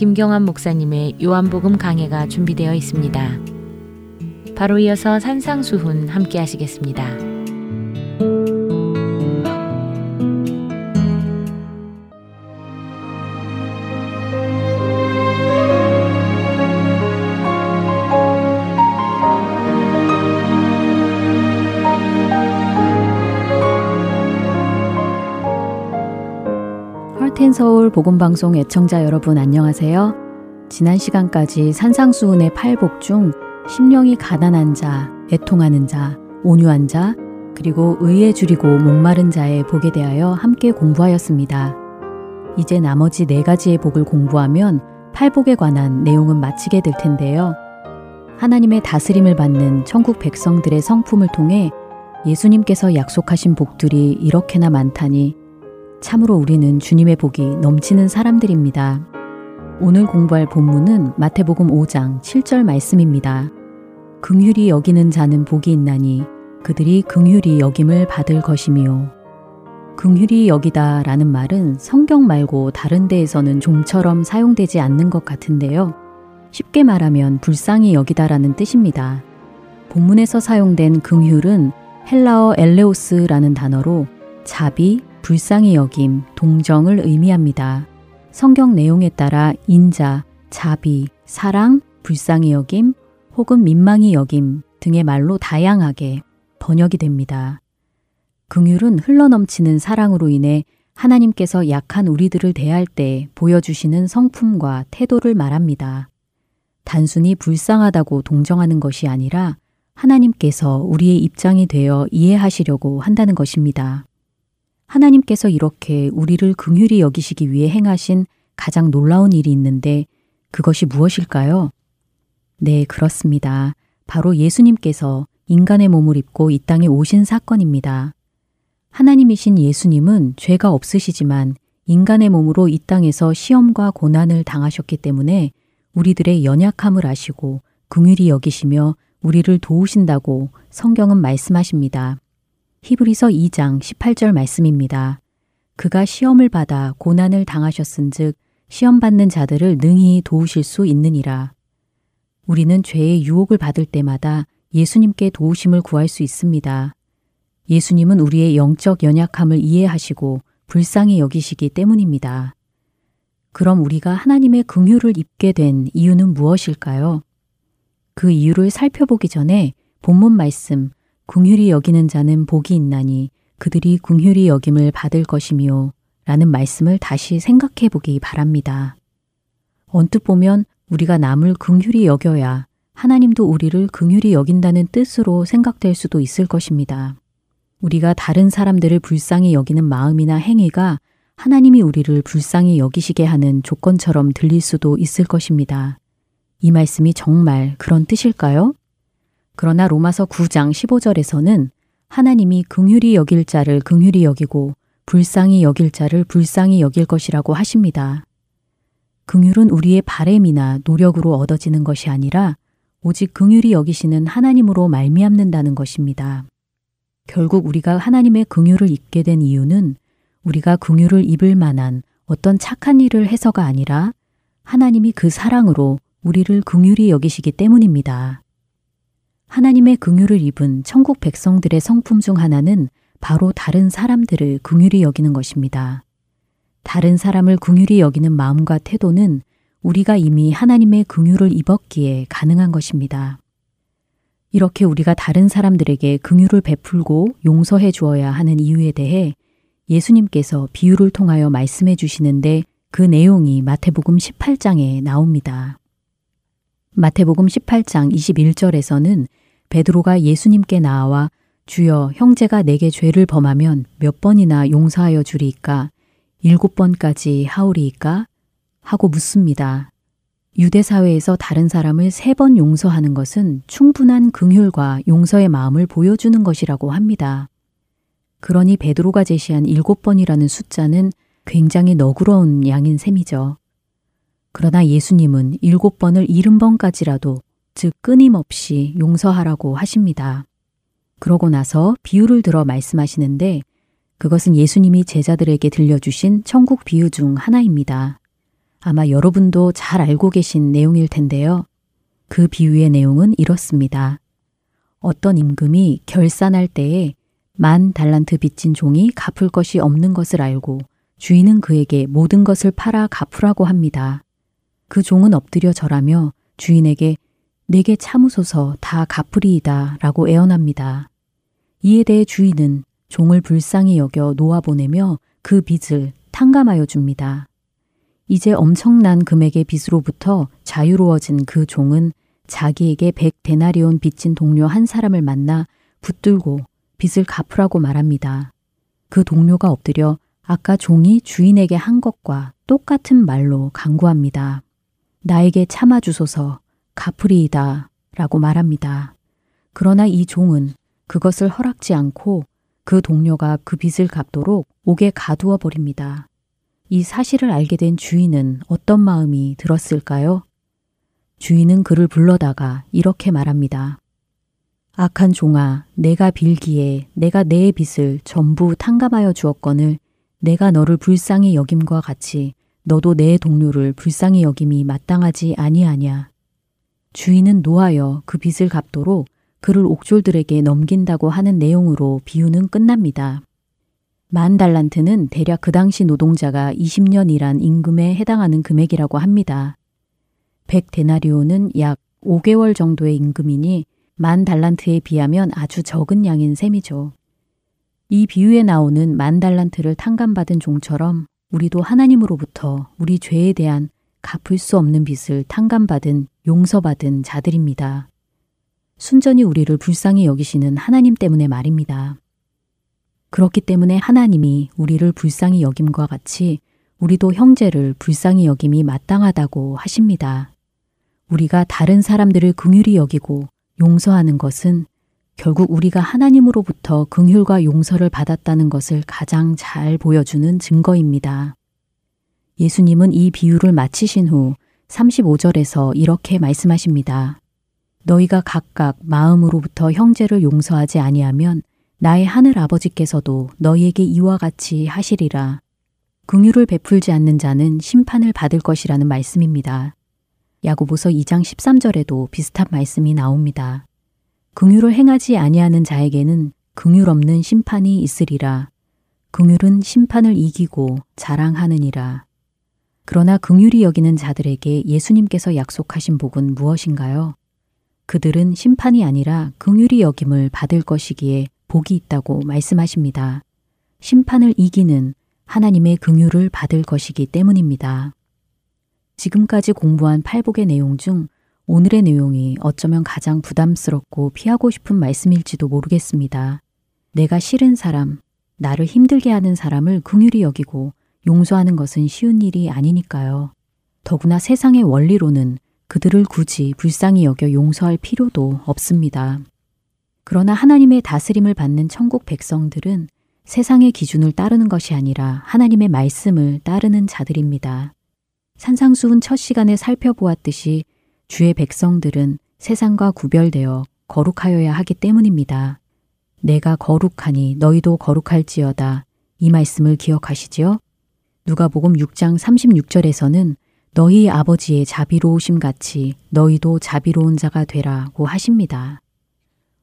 김경환 목사님의 요한복음 강해가 준비되어 있습니다. 바로 이어서 산상수훈 함께 하시겠습니다. 서울 복음방송 애청자 여러분 안녕하세요. 지난 시간까지 산상수훈의 팔복 중 심령이 가난한 자, 애통하는 자, 온유한 자, 그리고 의에 줄이고 목마른 자의 복에 대하여 함께 공부하였습니다. 이제 나머지 네 가지의 복을 공부하면 팔복에 관한 내용은 마치게 될 텐데요. 하나님의 다스림을 받는 천국 백성들의 성품을 통해 예수님께서 약속하신 복들이 이렇게나 많다니 참으로 우리는 주님의 복이 넘치는 사람들입니다. 오늘 공부할 본문은 마태복음 5장 7절 말씀입니다. 긍휼히 여기는 자는 복이 있나니 그들이 긍휼히 여김을 받을 것이미요. 긍휼히 여기다 라는 말은 성경 말고 다른 데에서는 좀처럼 사용되지 않는 것 같은데요. 쉽게 말하면 불쌍히 여기다 라는 뜻입니다. 본문에서 사용된 긍휼은 헬라어 엘레오스라는 단어로 자비, 불쌍히 여김, 동정을 의미합니다. 성경 내용에 따라 인자, 자비, 사랑, 불쌍히 여김, 혹은 민망히 여김 등의 말로 다양하게 번역이 됩니다. 긍휼은 흘러넘치는 사랑으로 인해 하나님께서 약한 우리들을 대할 때 보여주시는 성품과 태도를 말합니다. 단순히 불쌍하다고 동정하는 것이 아니라 하나님께서 우리의 입장이 되어 이해하시려고 한다는 것입니다. 하나님께서 이렇게 우리를 긍휼히 여기시기 위해 행하신 가장 놀라운 일이 있는데 그것이 무엇일까요? 네, 그렇습니다. 바로 예수님께서 인간의 몸을 입고 이 땅에 오신 사건입니다. 하나님이신 예수님은 죄가 없으시지만 인간의 몸으로 이 땅에서 시험과 고난을 당하셨기 때문에 우리들의 연약함을 아시고 긍휼히 여기시며 우리를 도우신다고 성경은 말씀하십니다. 히브리서 2장 18절 말씀입니다. 그가 시험을 받아 고난을 당하셨은즉 시험 받는 자들을 능히 도우실 수 있느니라. 우리는 죄의 유혹을 받을 때마다 예수님께 도우심을 구할 수 있습니다. 예수님은 우리의 영적 연약함을 이해하시고 불쌍히 여기시기 때문입니다. 그럼 우리가 하나님의 긍휼을 입게 된 이유는 무엇일까요? 그 이유를 살펴보기 전에 본문 말씀 궁휼히 여기는 자는 복이 있나니 그들이 궁휼히 여김을 받을 것이며 라는 말씀을 다시 생각해 보기 바랍니다. 언뜻 보면 우리가 남을 긍휼히 여겨야 하나님도 우리를 긍휼히 여긴다는 뜻으로 생각될 수도 있을 것입니다. 우리가 다른 사람들을 불쌍히 여기는 마음이나 행위가 하나님이 우리를 불쌍히 여기시게 하는 조건처럼 들릴 수도 있을 것입니다. 이 말씀이 정말 그런 뜻일까요? 그러나 로마서 9장 15절에서는 하나님이 긍휼히 여길 자를 긍휼히 여기고 불쌍히 여길 자를 불쌍히 여길 것이라고 하십니다. 긍휼은 우리의 바램이나 노력으로 얻어지는 것이 아니라 오직 긍휼히 여기시는 하나님으로 말미암는다는 것입니다. 결국 우리가 하나님의 긍휼을 입게 된 이유는 우리가 긍휼을 입을 만한 어떤 착한 일을 해서가 아니라 하나님이 그 사랑으로 우리를 긍휼히 여기시기 때문입니다. 하나님의 긍휼을 입은 천국 백성들의 성품 중 하나는 바로 다른 사람들을 긍휼히 여기는 것입니다. 다른 사람을 긍휼히 여기는 마음과 태도는 우리가 이미 하나님의 긍휼을 입었기에 가능한 것입니다. 이렇게 우리가 다른 사람들에게 긍휼을 베풀고 용서해 주어야 하는 이유에 대해 예수님께서 비유를 통하여 말씀해 주시는데 그 내용이 마태복음 18장에 나옵니다. 마태복음 18장 21절에서는 베드로가 예수님께 나와 주여 형제가 내게 죄를 범하면 몇 번이나 용서하여 주리이까 일곱 번까지 하오리이까 하고 묻습니다. 유대 사회에서 다른 사람을 세 번 용서하는 것은 충분한 긍휼과 용서의 마음을 보여주는 것이라고 합니다. 그러니 베드로가 제시한 일곱 번이라는 숫자는 굉장히 너그러운 양인 셈이죠. 그러나 예수님은 일곱 번을 일흔 번까지라도 즉 끊임없이 용서하라고 하십니다. 그러고 나서 비유를 들어 말씀하시는데 그것은 예수님이 제자들에게 들려주신 천국 비유 중 하나입니다. 아마 여러분도 잘 알고 계신 내용일 텐데요. 그 비유의 내용은 이렇습니다. 어떤 임금이 결산할 때에 만 달란트 빚진 종이 갚을 것이 없는 것을 알고 주인은 그에게 모든 것을 팔아 갚으라고 합니다. 그 종은 엎드려 절하며 주인에게 내게 참으소서 다 갚으리이다 라고 애원합니다. 이에 대해 주인은 종을 불쌍히 여겨 놓아보내며 그 빚을 탕감하여 줍니다. 이제 엄청난 금액의 빚으로부터 자유로워진 그 종은 자기에게 백 데나리온 빚진 동료 한 사람을 만나 붙들고 빚을 갚으라고 말합니다. 그 동료가 엎드려 아까 종이 주인에게 한 것과 똑같은 말로 강구합니다. 나에게 참아주소서 갚으리이다 라고 말합니다. 그러나 이 종은 그것을 허락지 않고 그 동료가 그 빚을 갚도록 옥에 가두어 버립니다. 이 사실을 알게 된 주인은 어떤 마음이 들었을까요? 주인은 그를 불러다가 이렇게 말합니다. 악한 종아, 내가 빌기에 내가 내 빚을 전부 탕감하여 주었거늘 내가 너를 불쌍히 여김과 같이 너도 내 동료를 불쌍히 여김이 마땅하지 아니하냐. 주인은 노하여 그 빚을 갚도록 그를 옥졸들에게 넘긴다고 하는 내용으로 비유는 끝납니다. 만 달란트는 대략 그 당시 노동자가 20년 일한 임금에 해당하는 금액이라고 합니다. 100 데나리오는 약 5개월 정도의 임금이니 만 달란트에 비하면 아주 적은 양인 셈이죠. 이 비유에 나오는 만 달란트를 탕감받은 종처럼 우리도 하나님으로부터 우리 죄에 대한 갚을 수 없는 빚을 탕감받은 용서받은 자들입니다. 순전히 우리를 불쌍히 여기시는 하나님 때문에 말입니다. 그렇기 때문에 하나님이 우리를 불쌍히 여김과 같이 우리도 형제를 불쌍히 여김이 마땅하다고 하십니다. 우리가 다른 사람들을 긍휼히 여기고 용서하는 것은 결국 우리가 하나님으로부터 긍휼과 용서를 받았다는 것을 가장 잘 보여주는 증거입니다. 예수님은 이 비유를 마치신 후 35절에서 이렇게 말씀하십니다. 너희가 각각 마음으로부터 형제를 용서하지 아니하면 나의 하늘 아버지께서도 너희에게 이와 같이 하시리라. 긍휼을 베풀지 않는 자는 심판을 받을 것이라는 말씀입니다. 야고보서 2장 13절에도 비슷한 말씀이 나옵니다. 긍휼을 행하지 아니하는 자에게는 긍휼 없는 심판이 있으리라. 긍휼은 심판을 이기고 자랑하느니라. 그러나 긍휼히 여기는 자들에게 예수님께서 약속하신 복은 무엇인가요? 그들은 심판이 아니라 긍휼히 여김을 받을 것이기에 복이 있다고 말씀하십니다. 심판을 이기는 하나님의 긍휼을 받을 것이기 때문입니다. 지금까지 공부한 팔복의 내용 중 오늘의 내용이 어쩌면 가장 부담스럽고 피하고 싶은 말씀일지도 모르겠습니다. 내가 싫은 사람, 나를 힘들게 하는 사람을 긍휼히 여기고 용서하는 것은 쉬운 일이 아니니까요. 더구나 세상의 원리로는 그들을 굳이 불쌍히 여겨 용서할 필요도 없습니다. 그러나 하나님의 다스림을 받는 천국 백성들은 세상의 기준을 따르는 것이 아니라 하나님의 말씀을 따르는 자들입니다. 산상수훈 첫 시간에 살펴보았듯이 주의 백성들은 세상과 구별되어 거룩하여야 하기 때문입니다. 내가 거룩하니 너희도 거룩할지어다. 이 말씀을 기억하시지요? 누가복음 6장 36절에서는 너희 아버지의 자비로우심 같이 너희도 자비로운 자가 되라고 하십니다.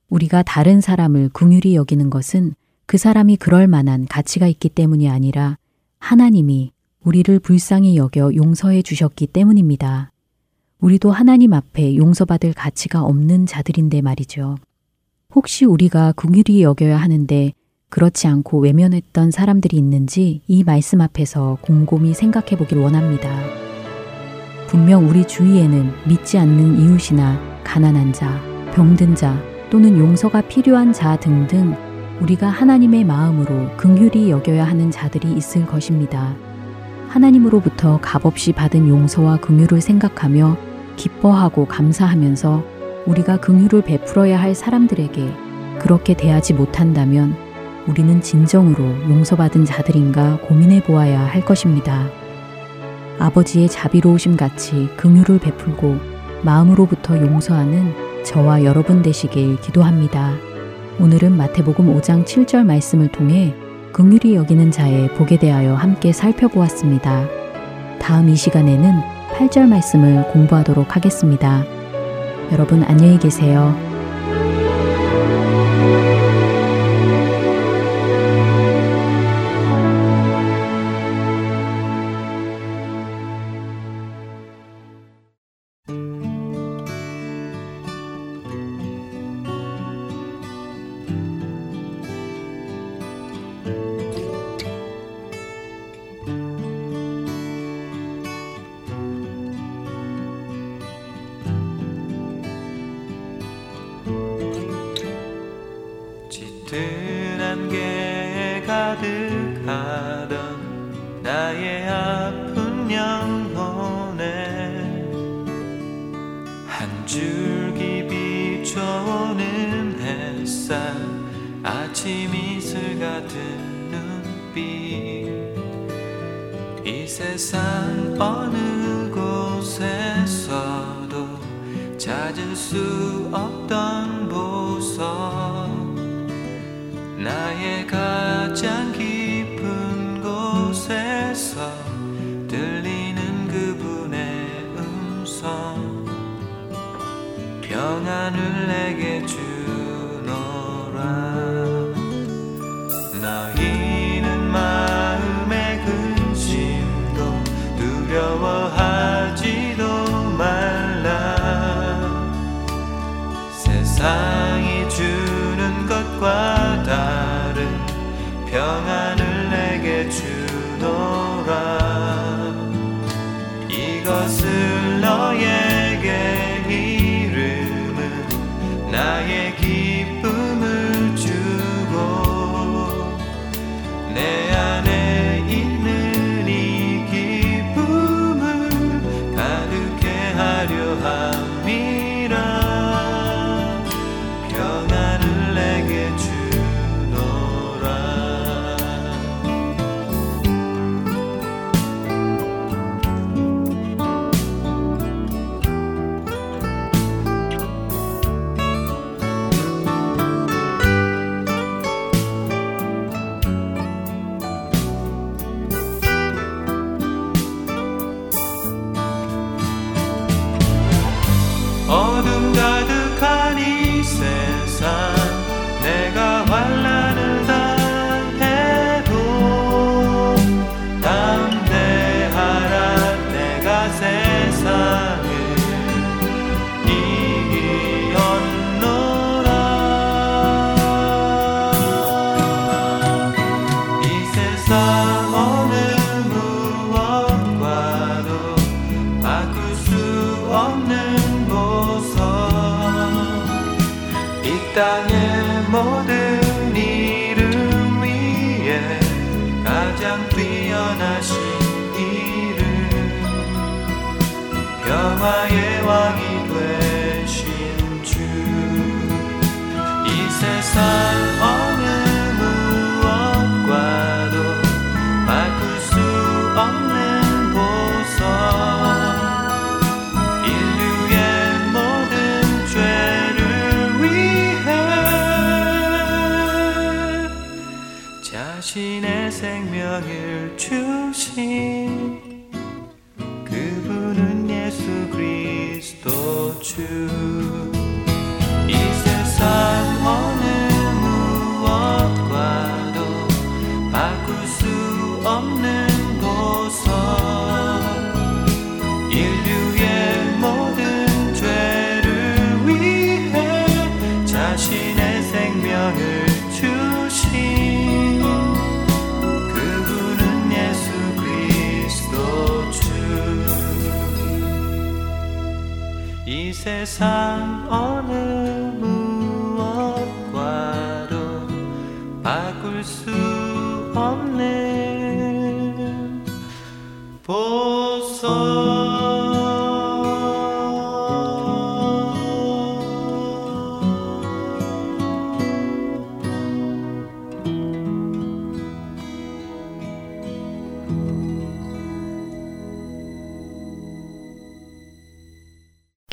우리가 다른 사람을 궁휼히 여기는 것은 그 사람이 그럴 만한 가치가 있기 때문이 아니라 하나님이 우리를 불쌍히 여겨 용서해 주셨기 때문입니다. 우리도 하나님 앞에 용서받을 가치가 없는 자들인데 말이죠. 혹시 우리가 궁휼히 여겨야 하는데 그렇지 않고 외면했던 사람들이 있는지 이 말씀 앞에서 곰곰이 생각해 보길 원합니다. 분명 우리 주위에는 믿지 않는 이웃이나 가난한 자, 병든 자 또는 용서가 필요한 자 등등 우리가 하나님의 마음으로 긍휼히 여겨야 하는 자들이 있을 것입니다. 하나님으로부터 값없이 받은 용서와 긍휼을 생각하며 기뻐하고 감사하면서 우리가 긍휼을 베풀어야 할 사람들에게 그렇게 대하지 못한다면 우리는 진정으로 용서받은 자들인가 고민해 보아야 할 것입니다. 아버지의 자비로우심 같이 긍휼을 베풀고 마음으로부터 용서하는 저와 여러분 되시길 기도합니다. 오늘은 마태복음 5장 7절 말씀을 통해 긍휼히 여기는 자의 복에 대하여 함께 살펴보았습니다. 다음 이 시간에는 8절 말씀을 공부하도록 하겠습니다. 여러분 안녕히 계세요.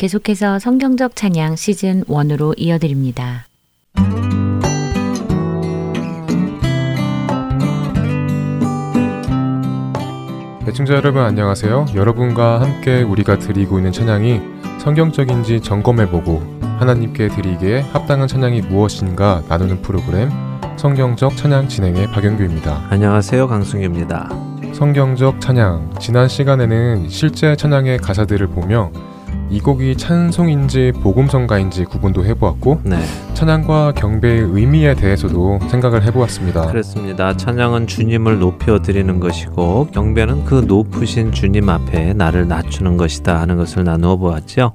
계속해서 성경적 찬양 시즌 1으로 이어드립니다. 애청자 여러분 안녕하세요. 여러분과 함께 우리가 드리고 있는 찬양이 성경적인지 점검해보고 하나님께 드리기에 합당한 찬양이 무엇인가 나누는 프로그램 성경적 찬양 진행의 박영규입니다. 안녕하세요. 강승규입니다. 성경적 찬양 지난 시간에는 실제 찬양의 가사들을 보며 이 곡이 찬송인지 복음성가인지 구분도 해보았고 네. 찬양과 경배의 의미에 대해서도 생각을 해보았습니다. 그렇습니다. 찬양은 주님을 높여 드리는 것이고 경배는 그 높으신 주님 앞에 나를 낮추는 것이다 하는 것을 나누어 보았죠.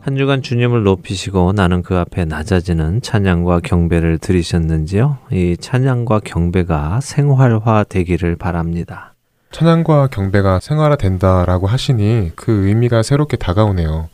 한 주간 주님을 높이시고 나는 그 앞에 낮아지는 찬양과 경배를 드리셨는지요? 이 찬양과 경배가 생활화 되기를 바랍니다. 찬양과 경배가 생활화된다라고 하시니 그 의미가 새롭게 다가오네요.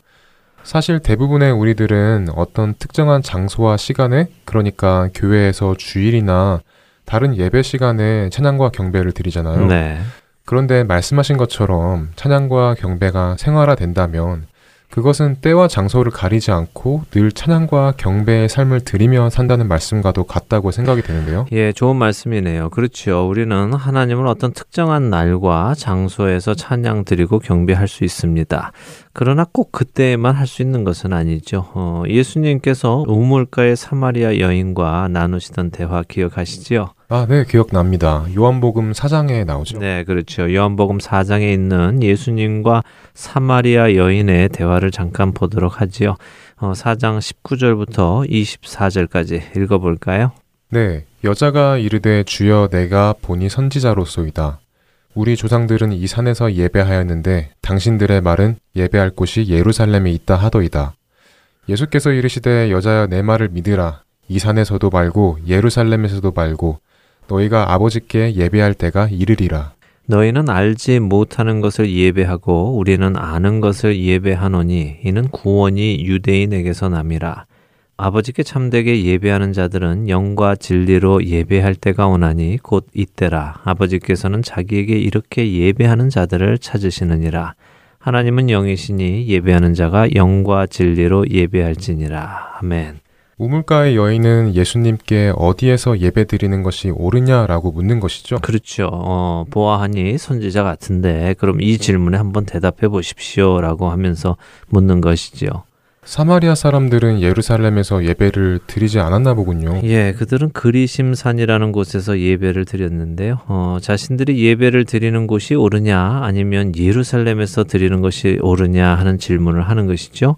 사실 대부분의 우리들은 어떤 특정한 장소와 시간에, 그러니까 교회에서 주일이나 다른 예배 시간에 찬양과 경배를 드리잖아요. 네. 그런데 말씀하신 것처럼 찬양과 경배가 생활화된다면 그것은 때와 장소를 가리지 않고 늘 찬양과 경배의 삶을 드리며 산다는 말씀과도 같다고 생각이 되는데요. 예, 좋은 말씀이네요. 그렇죠. 우리는 하나님을 어떤 특정한 날과 장소에서 찬양 드리고 경배할 수 있습니다. 그러나 꼭 그때에만 할 수 있는 것은 아니죠. 어, 예수님께서 우물가의 사마리아 여인과 나누시던 대화 기억하시지요? 아, 네, 기억납니다. 요한복음 4장에 나오죠. 네, 그렇죠. 요한복음 4장에 있는 예수님과 사마리아 여인의 대화를 잠깐 보도록 하지요. 어, 4장 19절부터 24절까지 읽어볼까요? 네, 여자가 이르되 주여 내가 보니 선지자로소이다. 우리 조상들은 이 산에서 예배하였는데 당신들의 말은 예배할 곳이 예루살렘에 있다 하더이다. 예수께서 이르시되 여자여 내 말을 믿으라. 이 산에서도 말고 예루살렘에서도 말고 너희가 아버지께 예배할 때가 이르리라. 너희는 알지 못하는 것을 예배하고 우리는 아는 것을 예배하노니 이는 구원이 유대인에게서 남이라. 아버지께 참되게 예배하는 자들은 영과 진리로 예배할 때가 오나니 곧 이때라. 아버지께서는 자기에게 이렇게 예배하는 자들을 찾으시느니라. 하나님은 영이시니 예배하는 자가 영과 진리로 예배할지니라. 아멘. 우물가의 여인은 예수님께 어디에서 예배드리는 것이 옳으냐라고 묻는 것이죠. 그렇죠. 어, 보아하니 선지자 같은데 그럼 이 질문에 한번 대답해 보십시오라고 하면서 묻는 것이지요. 사마리아 사람들은 예루살렘에서 예배를 드리지 않았나 보군요. 예, 그들은 그리심산이라는 곳에서 예배를 드렸는데요. 어, 자신들이 예배를 드리는 곳이 옳으냐 아니면 예루살렘에서 드리는 것이 옳으냐 하는 질문을 하는 것이죠.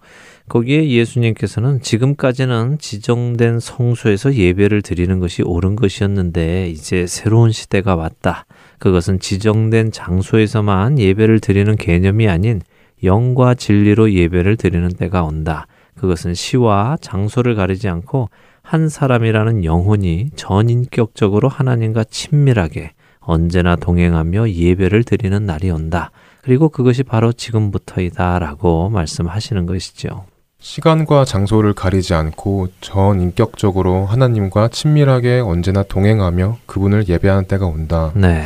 거기에 예수님께서는 지금까지는 지정된 성소에서 예배를 드리는 것이 옳은 것이었는데 이제 새로운 시대가 왔다. 그것은 지정된 장소에서만 예배를 드리는 개념이 아닌 영과 진리로 예배를 드리는 때가 온다. 그것은 시와 장소를 가리지 않고 한 사람이라는 영혼이 전인격적으로 하나님과 친밀하게 언제나 동행하며 예배를 드리는 날이 온다. 그리고 그것이 바로 지금부터이다 라고 말씀하시는 것이죠. 시간과 장소를 가리지 않고 전인격적으로 하나님과 친밀하게 언제나 동행하며 그분을 예배하는 때가 온다. 네.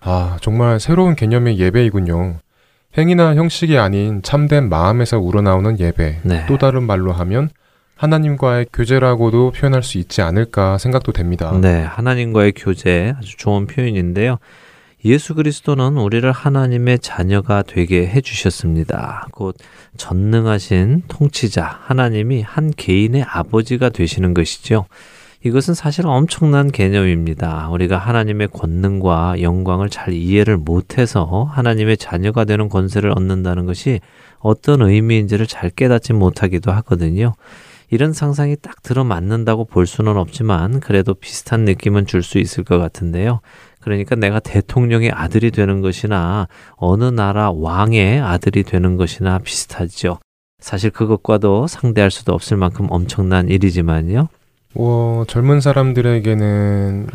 아, 정말 새로운 개념의 예배이군요. 행위나 형식이 아닌 참된 마음에서 우러나오는 예배. 네. 또 다른 말로 하면 하나님과의 교제라고도 표현할 수 있지 않을까 생각도 됩니다. 네, 하나님과의 교제 아주 좋은 표현인데요. 예수 그리스도는 우리를 하나님의 자녀가 되게 해주셨습니다. 곧 전능하신 통치자, 하나님이 한 개인의 아버지가 되시는 것이죠. 이것은 사실 엄청난 개념입니다. 우리가 하나님의 권능과 영광을 잘 이해를 못해서 하나님의 자녀가 되는 권세를 얻는다는 것이 어떤 의미인지를 잘 깨닫지 못하기도 하거든요. 이런 상상이 딱 들어맞는다고 볼 수는 없지만 그래도 비슷한 느낌은 줄 수 있을 것 같은데요. 그러니까 내가 대통령의 아들이 되는 것이나 어느 나라 왕의 아들이 되는 것이나 비슷하죠. 사실 그것과도 상대할 수도 없을 만큼 엄청난 일이지만요. 뭐 젊은 사람들에게는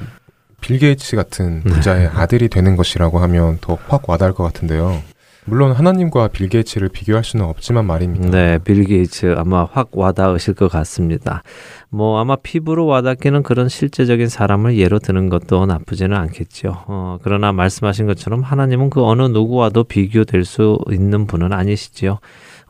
빌 게이츠 같은 부자의 네. 아들이 되는 것이라고 하면 더 확 와닿을 것 같은데요. 물론 하나님과 빌 게이츠를 비교할 수는 없지만 말입니다. 네, 빌 게이츠 아마 확 와닿으실 것 같습니다. 뭐 아마 피부로 와닿기는 그런 실제적인 사람을 예로 드는 것도 나쁘지는 않겠죠. 어, 그러나 말씀하신 것처럼 하나님은 그 어느 누구와도 비교될 수 있는 분은 아니시지요.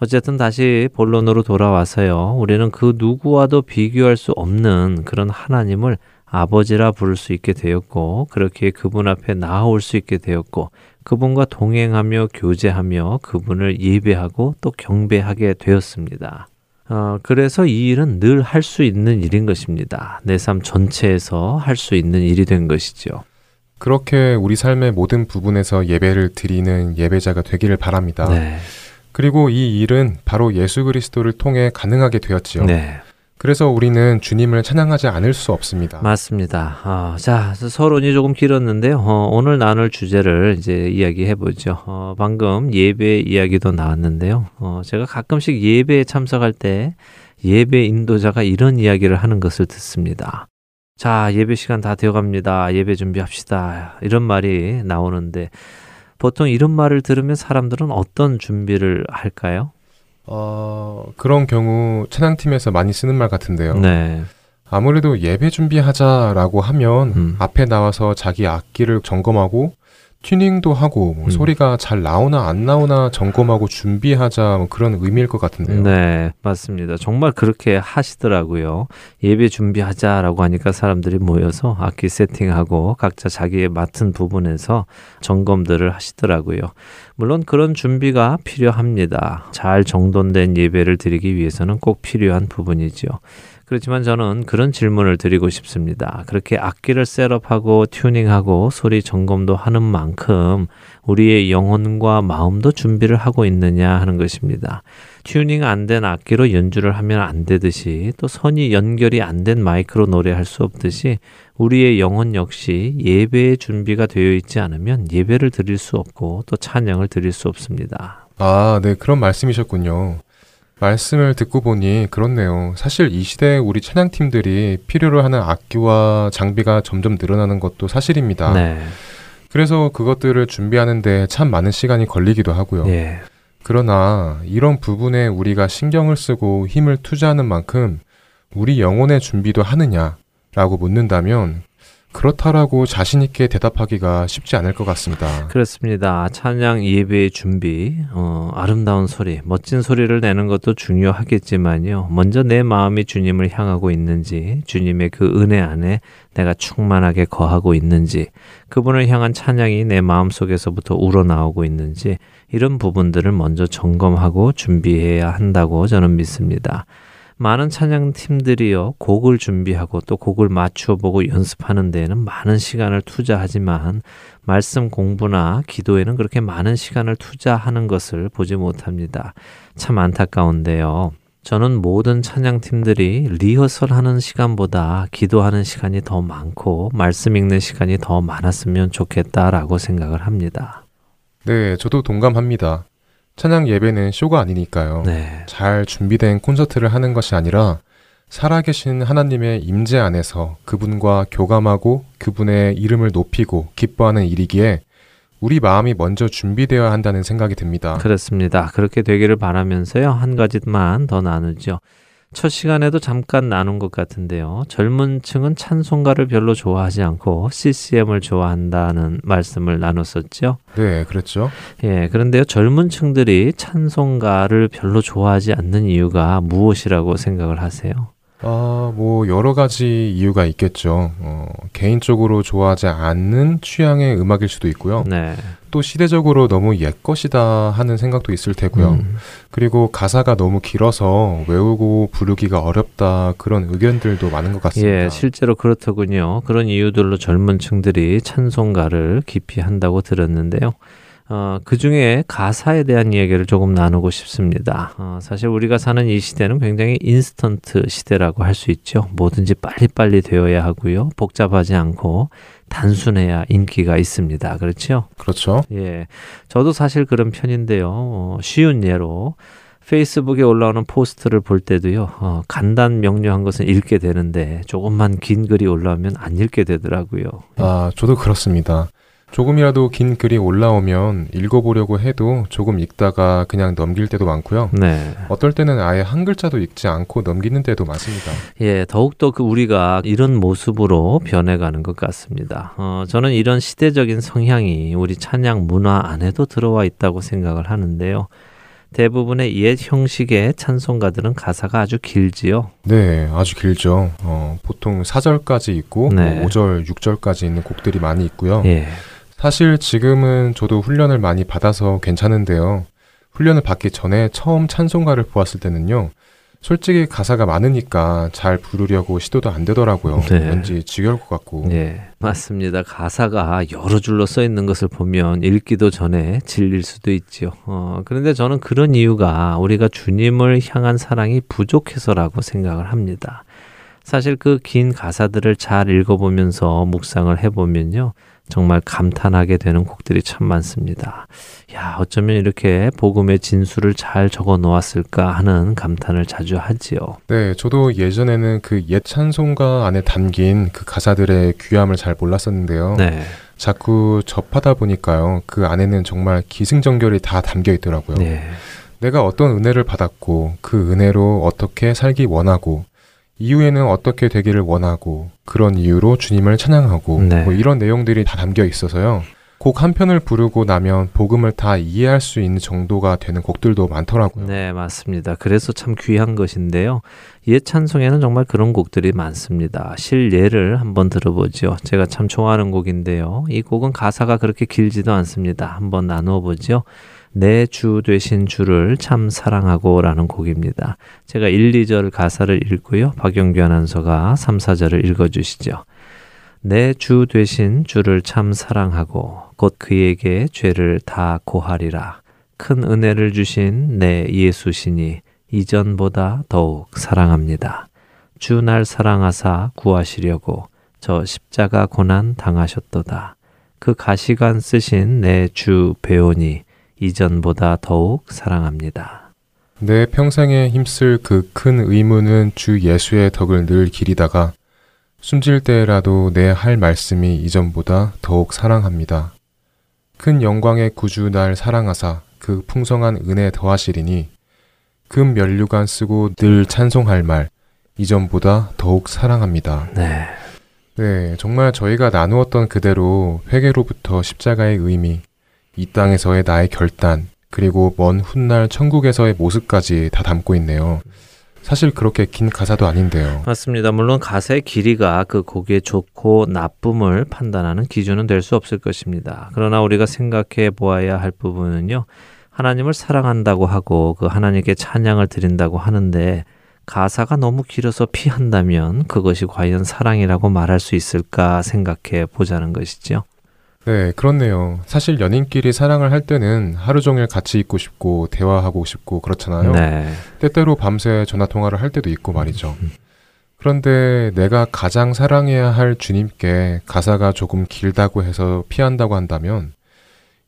어쨌든 다시 본론으로 돌아와서요. 우리는 그 누구와도 비교할 수 없는 그런 하나님을 아버지라 부를 수 있게 되었고, 그렇게 그분 앞에 나아올 수 있게 되었고, 그분과 동행하며 교제하며 그분을 예배하고 또 경배하게 되었습니다. 어, 그래서 이 일은 늘 할 수 있는 일인 것입니다. 내 삶 전체에서 할 수 있는 일이 된 것이죠. 그렇게 우리 삶의 모든 부분에서 예배를 드리는 예배자가 되기를 바랍니다. 네. 그리고 이 일은 바로 예수 그리스도를 통해 가능하게 되었지요. 네. 그래서 우리는 주님을 찬양하지 않을 수 없습니다. 맞습니다. 어, 자, 서론이 조금 길었는데요. 어, 오늘 나눌 주제를 이제 이야기해 보죠. 어, 방금 예배 이야기도 나왔는데요. 어, 제가 가끔씩 예배에 참석할 때 예배 인도자가 이런 이야기를 하는 것을 듣습니다. 자, 예배 시간 다 되어 갑니다. 예배 준비합시다. 이런 말이 나오는데 보통 이런 말을 들으면 사람들은 어떤 준비를 할까요? 어, 그런 경우 찬양팀에서 많이 쓰는 말 같은데요. 네. 아무래도 예배 준비하자라고 하면 음. 앞에 나와서 자기 악기를 점검하고 튜닝도 하고 뭐 음. 소리가 잘 나오나 안 나오나 점검하고 준비하자 뭐 그런 의미일 것 같은데요. 네, 맞습니다. 정말 그렇게 하시더라고요. 예배 준비하자라고 하니까 사람들이 모여서 악기 세팅하고 각자 자기의 맡은 부분에서 점검들을 하시더라고요. 물론 그런 준비가 필요합니다. 잘 정돈된 예배를 드리기 위해서는 꼭 필요한 부분이죠. 그렇지만 저는 그런 질문을 드리고 싶습니다. 그렇게 악기를 set up하고 튜닝하고 소리 점검도 하는 만큼 우리의 영혼과 마음도 준비를 하고 있느냐 하는 것입니다. 튜닝 안 된 악기로 연주를 하면 안 되듯이 또 선이 연결이 안 된 마이크로 노래할 수 없듯이 우리의 영혼 역시 예배의 준비가 되어 있지 않으면 예배를 드릴 수 없고 또 찬양을 드릴 수 없습니다. 아, 네, 그런 말씀이셨군요. 말씀을 듣고 보니 그렇네요. 사실 이 시대에 우리 찬양팀들이 필요로 하는 악기와 장비가 점점 늘어나는 것도 사실입니다. 네. 그래서 그것들을 준비하는데 참 많은 시간이 걸리기도 하고요. 예. 그러나 이런 부분에 우리가 신경을 쓰고 힘을 투자하는 만큼 우리 영혼의 준비도 하느냐라고 묻는다면 그렇다라고 자신 있게 대답하기가 쉽지 않을 것 같습니다. 그렇습니다. 찬양 예배의 준비, 어, 아름다운 소리, 멋진 소리를 내는 것도 중요하겠지만요. 먼저 내 마음이 주님을 향하고 있는지, 주님의 그 은혜 안에 내가 충만하게 거하고 있는지, 그분을 향한 찬양이 내 마음 속에서부터 우러나오고 있는지, 이런 부분들을 먼저 점검하고 준비해야 한다고 저는 믿습니다. 많은 찬양 팀들이요 곡을 준비하고 또 곡을 맞추어 보고 연습하는 데에는 많은 시간을 투자하지만 말씀 공부나 기도에는 그렇게 많은 시간을 투자하는 것을 보지 못합니다. 참 안타까운데요. 저는 모든 찬양 팀들이 리허설 하는 시간보다 기도하는 시간이 더 많고 말씀 읽는 시간이 더 많았으면 좋겠다라고 생각을 합니다. 네, 저도 동감합니다. 찬양 예배는 쇼가 아니니까요. 네. 잘 준비된 콘서트를 하는 것이 아니라 살아계신 하나님의 임재 안에서 그분과 교감하고 그분의 이름을 높이고 기뻐하는 일이기에 우리 마음이 먼저 준비되어야 한다는 생각이 듭니다. 그렇습니다. 그렇게 되기를 바라면서요. 한 가지만 더 나누죠. 첫 시간에도 잠깐 나눈 것 같은데요. 젊은 층은 찬송가를 별로 좋아하지 않고 CCM을 좋아한다는 말씀을 나눴었죠. 네, 그랬죠. 예, 그런데요. 젊은 층들이 찬송가를 별로 좋아하지 않는 이유가 무엇이라고 생각을 하세요? 아, 뭐 여러 가지 이유가 있겠죠. 어, 개인적으로 좋아하지 않는 취향의 음악일 수도 있고요. 네. 또 시대적으로 너무 옛 것이다 하는 생각도 있을 테고요. 음, 그리고 가사가 너무 길어서 외우고 부르기가 어렵다 그런 의견들도 많은 것 같습니다. 예, 실제로 그렇더군요. 그런 이유들로 젊은 층들이 찬송가를 깊이 한다고 들었는데요. 어, 그 중에 가사에 대한 이야기를 조금 나누고 싶습니다. 어, 사실 우리가 사는 이 시대는 굉장히 인스턴트 시대라고 할 수 있죠. 뭐든지 빨리빨리 되어야 하고요. 복잡하지 않고 단순해야 인기가 있습니다. 그렇죠? 그렇죠. 예. 저도 사실 그런 편인데요. 어, 쉬운 예로 페이스북에 올라오는 post를 볼 때도요, 어, 간단 명료한 것은 읽게 되는데, 조금만 긴 글이 올라오면 안 읽게 되더라고요. 아, 저도 그렇습니다. 조금이라도 긴 글이 올라오면 읽어보려고 해도 조금 읽다가 그냥 넘길 때도 많고요. 네. 어떨 때는 아예 한 글자도 읽지 않고 넘기는 때도 많습니다. 예, 더욱더 그 우리가 이런 모습으로 변해가는 것 같습니다. 어, 저는 이런 시대적인 성향이 우리 찬양 문화 안에도 들어와 있다고 생각을 하는데요. 대부분의 옛 형식의 찬송가들은 가사가 아주 길지요. 네, 아주 길죠. 어, 보통 4절까지 있고 네. 5절, 6절까지 있는 곡들이 많이 있고요. 예. 사실 지금은 저도 훈련을 많이 받아서 괜찮은데요. 훈련을 받기 전에 처음 찬송가를 보았을 때는요. 솔직히 가사가 많으니까 잘 부르려고 시도도 안 되더라고요. 네. 왠지 지겨울 것 같고. 예, 맞습니다. 가사가 여러 줄로 써 있는 것을 보면 읽기도 전에 질릴 수도 있지요. 어, 그런데 저는 그런 이유가 우리가 주님을 향한 사랑이 부족해서라고 생각을 합니다. 사실 그 긴 가사들을 잘 읽어보면서 묵상을 해보면요. 정말 감탄하게 되는 곡들이 참 많습니다. 야, 어쩌면 이렇게 복음의 진수를 잘 적어 놓았을까 하는 감탄을 자주 하지요. 네, 저도 예전에는 그 옛 찬송가 안에 담긴 그 가사들의 귀함을 잘 몰랐었는데요. 네. 자꾸 접하다 보니까요. 그 안에는 정말 기승전결이 다 담겨 있더라고요. 네. 내가 어떤 은혜를 받았고 그 은혜로 어떻게 살기 원하고 이후에는 어떻게 되기를 원하고 그런 이유로 주님을 찬양하고 네. 뭐 이런 내용들이 다 담겨 있어서요. 곡 한 편을 부르고 나면 복음을 다 이해할 수 있는 정도가 되는 곡들도 많더라고요. 네, 맞습니다. 그래서 참 귀한 것인데요. 옛 찬송에는 정말 그런 곡들이 많습니다. 실예를 한번 들어보죠. 제가 참 좋아하는 곡인데요. 이 곡은 가사가 그렇게 길지도 않습니다. 한번 나누어 보죠. 내 주 되신 주를 참 사랑하고 라는 곡입니다. 제가 1, 2절 가사를 읽고요. 박영규 아나운서가 3, 4절을 읽어주시죠. 내 주 되신 주를 참 사랑하고 곧 그에게 죄를 다 고하리라. 큰 은혜를 주신 내 예수시니 이전보다 더욱 사랑합니다. 주 날 사랑하사 구하시려고 저 십자가 고난 당하셨도다. 그 가시관 쓰신 내 주 배우니 이전보다 더욱 사랑합니다. 내 평생에 힘쓸 그 큰 의무는 주 예수의 덕을 늘 기리다가 숨질 때라도 내 할 말씀이 이전보다 더욱 사랑합니다. 큰 영광의 구주 날 사랑하사 그 풍성한 은혜 더하시리니 금 면류관 쓰고 늘 찬송할 말 이전보다 더욱 사랑합니다. 네. 네, 정말 저희가 나누었던 그대로 회개로부터 십자가의 의미, 이 땅에서의 나의 결단, 그리고 먼 훗날 천국에서의 모습까지 다 담고 있네요. 사실 그렇게 긴 가사도 아닌데요. 맞습니다. 물론 가사의 길이가 그 곡의 좋고 나쁨을 판단하는 기준은 될 수 없을 것입니다. 그러나 우리가 생각해 보아야 할 부분은요. 하나님을 사랑한다고 하고 그 하나님께 찬양을 드린다고 하는데 가사가 너무 길어서 피한다면 그것이 과연 사랑이라고 말할 수 있을까 생각해 보자는 것이죠. 네, 그렇네요. 사실 연인끼리 사랑을 할 때는 하루 종일 같이 있고 싶고 대화하고 싶고 그렇잖아요. 네. 때때로 밤새 전화 통화를 할 때도 있고 말이죠. 그런데 내가 가장 사랑해야 할 주님께 가사가 조금 길다고 해서 피한다고 한다면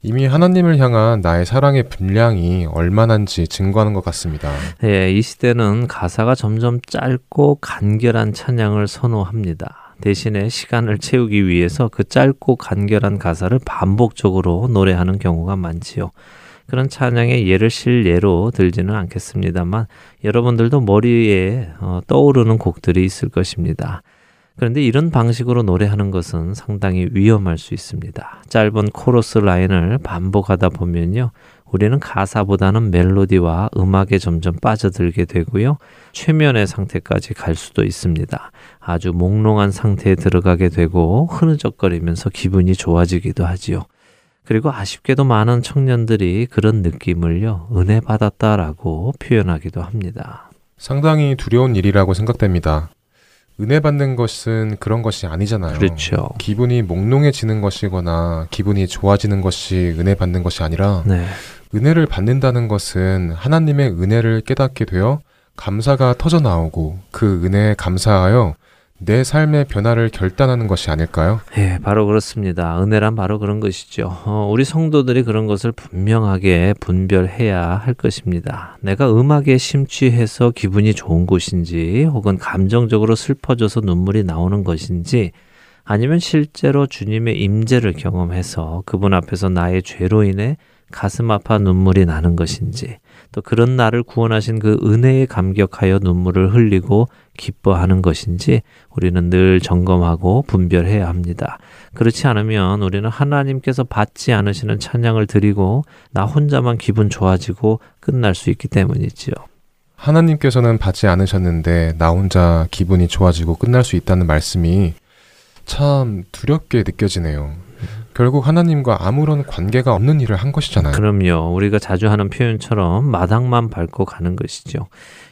이미 하나님을 향한 나의 사랑의 분량이 얼마나인지 증거하는 것 같습니다. 예, 이 시대는 가사가 점점 짧고 간결한 찬양을 선호합니다. 대신에 시간을 채우기 위해서 그 짧고 간결한 가사를 반복적으로 노래하는 경우가 많지요. 그런 찬양의 예를 실예로 들지는 않겠습니다만 여러분들도 머리에 어, 떠오르는 곡들이 있을 것입니다. 그런데 이런 방식으로 노래하는 것은 상당히 위험할 수 있습니다. 짧은 코러스 라인을 반복하다 보면요. 우리는 가사보다는 멜로디와 음악에 점점 빠져들게 되고요. 최면의 상태까지 갈 수도 있습니다. 아주 몽롱한 상태에 들어가게 되고 흐느적거리면서 기분이 좋아지기도 하지요. 그리고 아쉽게도 많은 청년들이 그런 느낌을요, 은혜 받았다라고 표현하기도 합니다. 상당히 두려운 일이라고 생각됩니다. 은혜 받는 것은 그런 것이 아니잖아요. 그렇죠. 기분이 몽롱해지는 것이거나 기분이 좋아지는 것이 은혜 받는 것이 아니라 네. 은혜를 받는다는 것은 하나님의 은혜를 깨닫게 되어 감사가 터져 나오고 그 은혜에 감사하여 내 삶의 변화를 결단하는 것이 아닐까요? 예, 바로 그렇습니다. 은혜란 바로 그런 것이죠. 어, 우리 성도들이 그런 것을 분명하게 분별해야 할 것입니다. 내가 음악에 심취해서 기분이 좋은 것인지, 혹은 감정적으로 슬퍼져서 눈물이 나오는 것인지, 아니면 실제로 주님의 임재를 경험해서 그분 앞에서 나의 죄로 인해 가슴 아파 눈물이 나는 것인지 또 그런 나를 구원하신 그 은혜에 감격하여 눈물을 흘리고 기뻐하는 것인지 우리는 늘 점검하고 분별해야 합니다. 그렇지 않으면 우리는 하나님께서 받지 않으시는 찬양을 드리고 나 혼자만 기분 좋아지고 끝날 수 있기 때문이지요. 하나님께서는 받지 않으셨는데 나 혼자 기분이 좋아지고 끝날 수 있다는 말씀이 참 두렵게 느껴지네요. 결국 하나님과 아무런 관계가 없는 일을 한 것이잖아요. 그럼요. 우리가 자주 하는 표현처럼 마당만 밟고 가는 것이죠.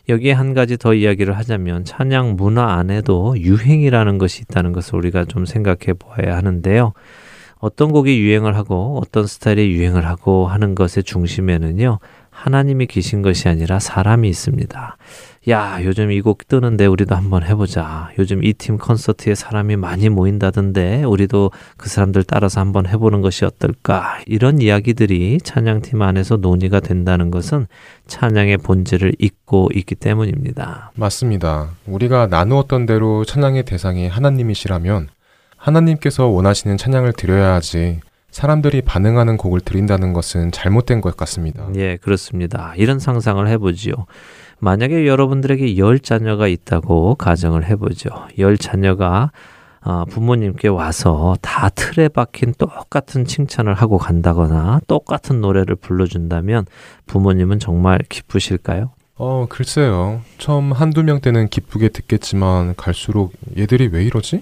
여기에 한 가지 더 이야기를 하자면 찬양 문화 안에도 유행이라는 것이 있다는 것을 우리가 좀 생각해 보아야 하는데요. 어떤 곡이 유행을 하고 어떤 스타일이 유행을 하고 하는 것의 중심에는요. 하나님이 계신 것이 아니라 사람이 있습니다. 야, 요즘 이 곡 뜨는데 우리도 한번 해보자. 요즘 이 팀 콘서트에 사람이 많이 모인다던데 우리도 그 사람들 따라서 한번 해보는 것이 어떨까. 이런 이야기들이 찬양팀 안에서 논의가 된다는 것은 찬양의 본질을 잊고 있기 때문입니다. 맞습니다. 우리가 나누었던 대로 찬양의 대상이 하나님이시라면 하나님께서 원하시는 찬양을 드려야 하지 사람들이 반응하는 곡을 드린다는 것은 잘못된 것 같습니다. 예, 그렇습니다. 이런 상상을 해보지요. 만약에 여러분들에게 열 자녀가 있다고 가정을 해보죠. 열 자녀가 어, 부모님께 와서 다 틀에 박힌 똑같은 칭찬을 하고 간다거나 똑같은 노래를 불러준다면 부모님은 정말 기쁘실까요? 어, 글쎄요. 처음 한두 명 때는 기쁘게 듣겠지만 갈수록 얘들이 왜 이러지?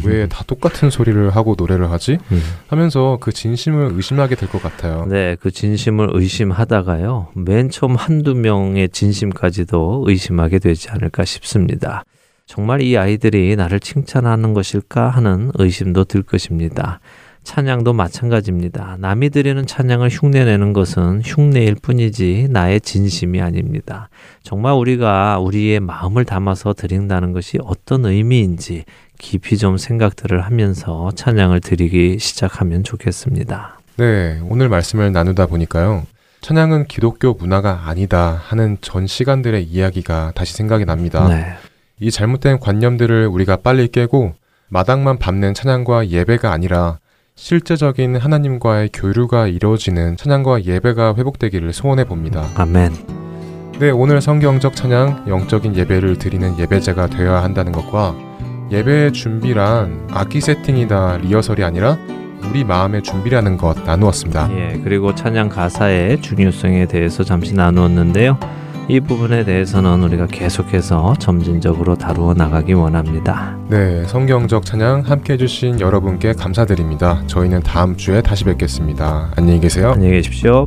뭐 왜다 똑같은 소리를 하고 노래를 하지? 음. 하면서 그 진심을 의심하게 될 것 같아요. 네, 그 진심을 의심하다가요. 맨 처음 한두 명의 진심까지도 의심하게 되지 않을까 싶습니다. 정말 이 아이들이 나를 칭찬하는 것일까 하는 의심도 들 것입니다. 찬양도 마찬가지입니다. 남이 드리는 찬양을 흉내내는 것은 흉내일 뿐이지 나의 진심이 아닙니다. 정말 우리가 우리의 마음을 담아서 드린다는 것이 어떤 의미인지 깊이 좀 생각들을 하면서 찬양을 드리기 시작하면 좋겠습니다. 네, 오늘 말씀을 나누다 보니까요. 찬양은 기독교 문화가 아니다 하는 전 시간들의 이야기가 다시 생각이 납니다. 네. 이 잘못된 관념들을 우리가 빨리 깨고 마당만 밟는 찬양과 예배가 아니라 실제적인 하나님과의 교류가 이루어지는 찬양과 예배가 회복되기를 소원해 봅니다. 아멘. 네, 오늘 성경적 찬양, 영적인 예배를 드리는 예배자가 되어야 한다는 것과 예배의 준비란 악기 세팅이다 리허설이 아니라 우리 마음의 준비라는 것 나누었습니다. 예, 그리고 찬양 가사의 중요성에 대해서 잠시 나누었는데요. 이 부분에 대해서는 우리가 계속해서 점진적으로 다루어 나가기 원합니다. 네, 성경적 찬양 함께 해주신 여러분께 감사드립니다. 저희는 다음 주에 다시 뵙겠습니다. 안녕히 계세요. 안녕히 계십시오.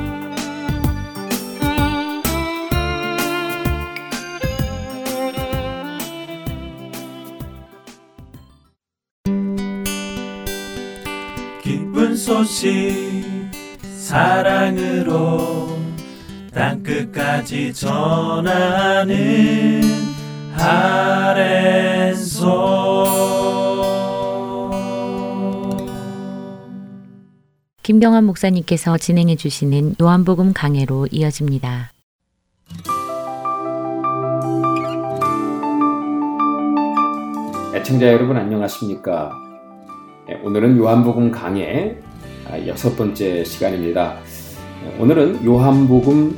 소식 사랑으로 땅끝까지 전하는 아랜소 김경환 목사님께서 진행해 주시는 요한복음 강해로 이어집니다. 애청자 여러분 안녕하십니까? 네, 오늘은 요한복음 강해 아, 여섯 번째 시간입니다. 네, 오늘은 요한복음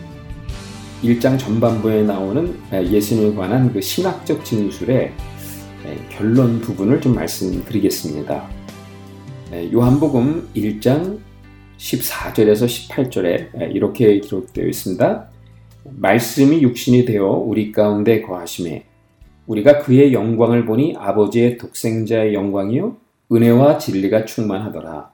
1장 전반부에 나오는 아, 예수님에 관한 그 신학적 진술의 네, 결론 부분을 좀 말씀드리겠습니다. 요한복음 1장 14절에서 18절에 이렇게 기록되어 있습니다. 말씀이 육신이 되어 우리 가운데 거하심에 우리가 그의 영광을 보니 아버지의 독생자의 영광이요 은혜와 진리가 충만하더라.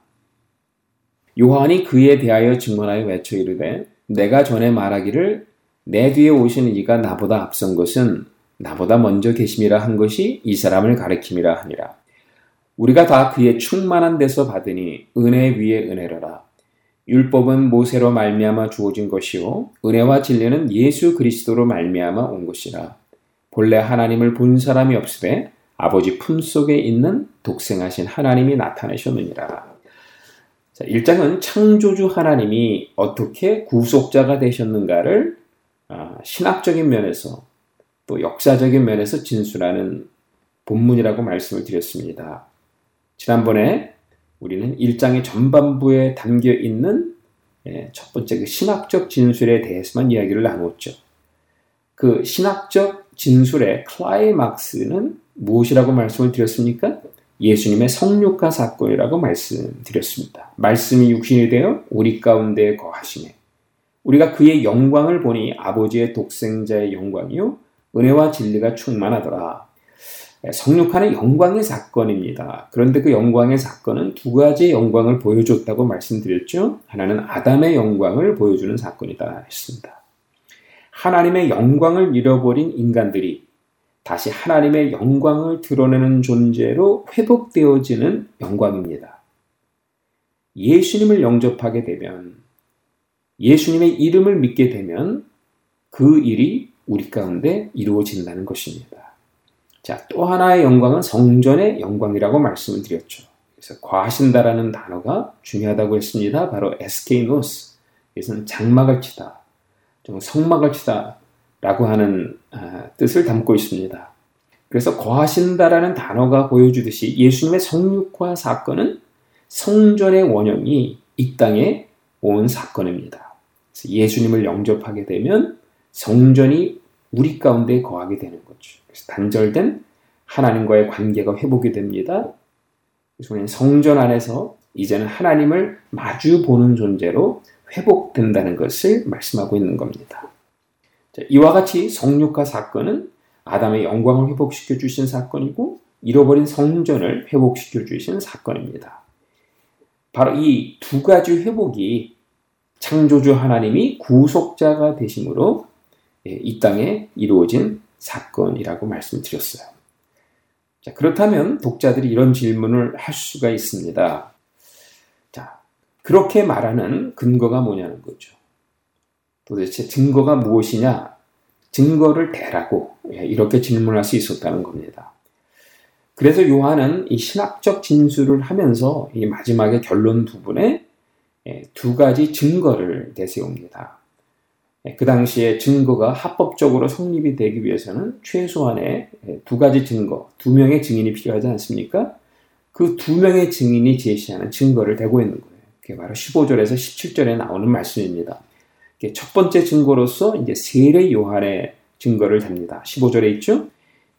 요한이 그에 대하여 증언하여 외쳐 이르되 내가 전에 말하기를 내 뒤에 오시는 이가 나보다 앞선 것은 나보다 먼저 계심이라 한 것이 이 사람을 가리킴이라 하니라. 우리가 다 그의 충만한 데서 받으니 은혜 위에 은혜로라. 율법은 모세로 말미암아 주어진 것이요 은혜와 진리는 예수 그리스도로 말미암아 온 것이라. 본래 하나님을 본 사람이 없으되 아버지 품 속에 있는 독생하신 하나님이 나타내셨느니라. 자, 1장은 창조주 하나님이 어떻게 구속자가 되셨는가를 아, 신학적인 면에서 또 역사적인 면에서 진술하는 본문이라고 말씀을 드렸습니다. 지난번에 우리는 1장의 전반부에 담겨 있는 예, 첫 번째 그 신학적 진술에 대해서만 이야기를 나누었죠. 그 신학적 진술의 클라이막스는 무엇이라고 말씀을 드렸습니까? 예수님의 성육화 사건이라고 말씀드렸습니다. 말씀이 육신이 되어 우리 가운데 거하시네. 우리가 그의 영광을 보니 아버지의 독생자의 영광이요 은혜와 진리가 충만하더라. 성육화는 영광의 사건입니다. 그런데 그 영광의 사건은 두 가지의 영광을 보여줬다고 말씀드렸죠. 하나는 아담의 영광을 보여주는 사건이다 했습니다. 하나님의 영광을 잃어버린 인간들이 다시 하나님의 영광을 드러내는 존재로 회복되어지는 영광입니다. 예수님을 영접하게 되면, 예수님의 이름을 믿게 되면 그 일이 우리 가운데 이루어진다는 것입니다. 자, 또 하나의 영광은 성전의 영광이라고 말씀을 드렸죠. 그래서 과하신다라는 단어가 중요하다고 했습니다. 바로 에스케이노스. 그래서 장막을 치다, 좀 성막을 치다, 라고 하는 아, 뜻을 담고 있습니다. 그래서 거하신다라는 단어가 보여주듯이 예수님의 성육화 사건은 성전의 원형이 이 땅에 온 사건입니다. 예수님을 영접하게 되면 성전이 우리 가운데 거하게 되는 거죠. 그래서 단절된 하나님과의 관계가 회복이 됩니다. 그래서 우리는 성전 안에서 이제는 하나님을 마주 보는 존재로 회복된다는 것을 말씀하고 있는 겁니다. 이와 같이 성육화 사건은 아담의 영광을 회복시켜 주신 사건이고 잃어버린 성전을 회복시켜 주신 사건입니다. 바로 이 두 가지 회복이 창조주 하나님이 구속자가 되심으로 예, 이 땅에 이루어진 사건이라고 말씀드렸어요. 자, 그렇다면 독자들이 이런 질문을 할 수가 있습니다. 자, 그렇게 말하는 근거가 뭐냐는 거죠. 도대체 증거가 무엇이냐? 증거를 대라고 예, 이렇게 질문할 수 있었다는 겁니다. 그래서 요한은 이 신학적 진술을 하면서 이 마지막에 결론 부분에 예, 두 가지 증거를 내세웁니다. 예, 그 당시에 증거가 합법적으로 성립이 되기 위해서는 최소한의 예, 두 가지 증거, 두 명의 증인이 필요하지 않습니까? 그 두 명의 증인이 제시하는 증거를 대고 있는 거예요. 그게 바로 15절에서 17절에 나오는 말씀입니다. 첫 번째 증거로서 이제 세례 요한의 증거를 답니다. 15절에 있죠?